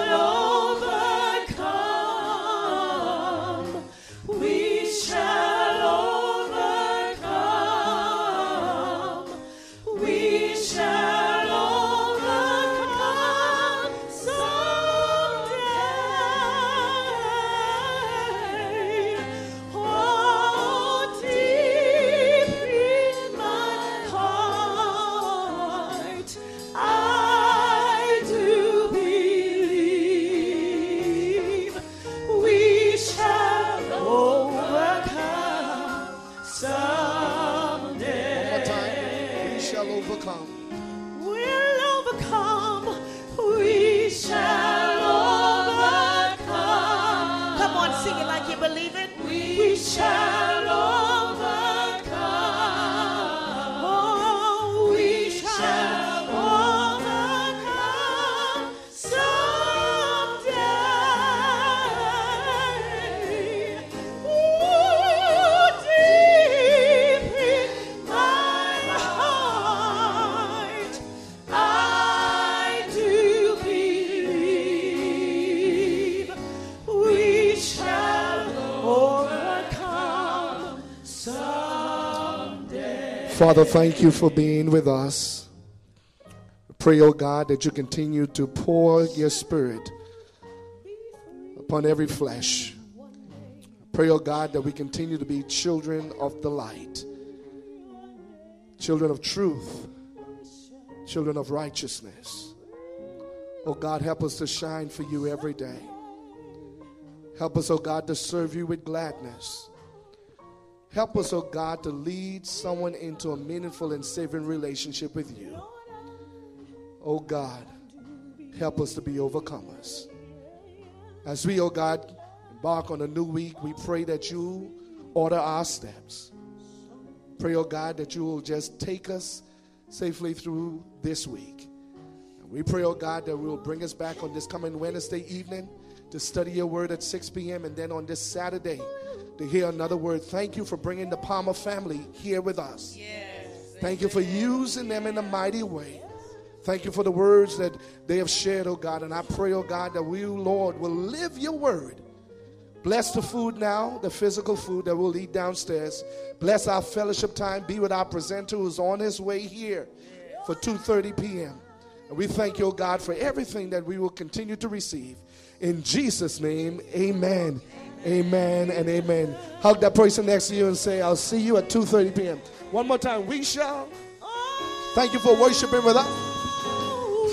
S4: Father, thank you for being with us. Pray, oh God, that you continue to pour your spirit upon every flesh. Pray, oh God, that we continue to be children of the light, children of truth, children of righteousness. Oh God, help us to shine for you every day. Help us, oh God, to serve you with gladness. Help us, oh God, to lead someone into a meaningful and saving relationship with you. Oh God, help us to be overcomers. As we, oh God, embark on a new week, we pray that you order our steps. Pray, oh God, that you will just take us safely through this week. And we pray, oh God, that we will bring us back on this coming Wednesday evening to study your word at 6 p.m. and then on this Saturday to hear another word. Thank you for bringing the Palmer family here with us. Thank you for using them in a mighty way. Thank you for the words that they have shared, oh God. And I pray, oh God, that we, Lord, will live your word. Bless the food now, the physical food that we'll eat downstairs. Bless our fellowship time. Be with our presenter who's on his way here for 2:30 p.m. And we thank you, oh God, for everything that we will continue to receive. In Jesus' name, amen. Amen and amen. Hug that person next to you and say, I'll see you at 2.30 p.m. One more time. We shall. Thank you for worshiping with us. Oh,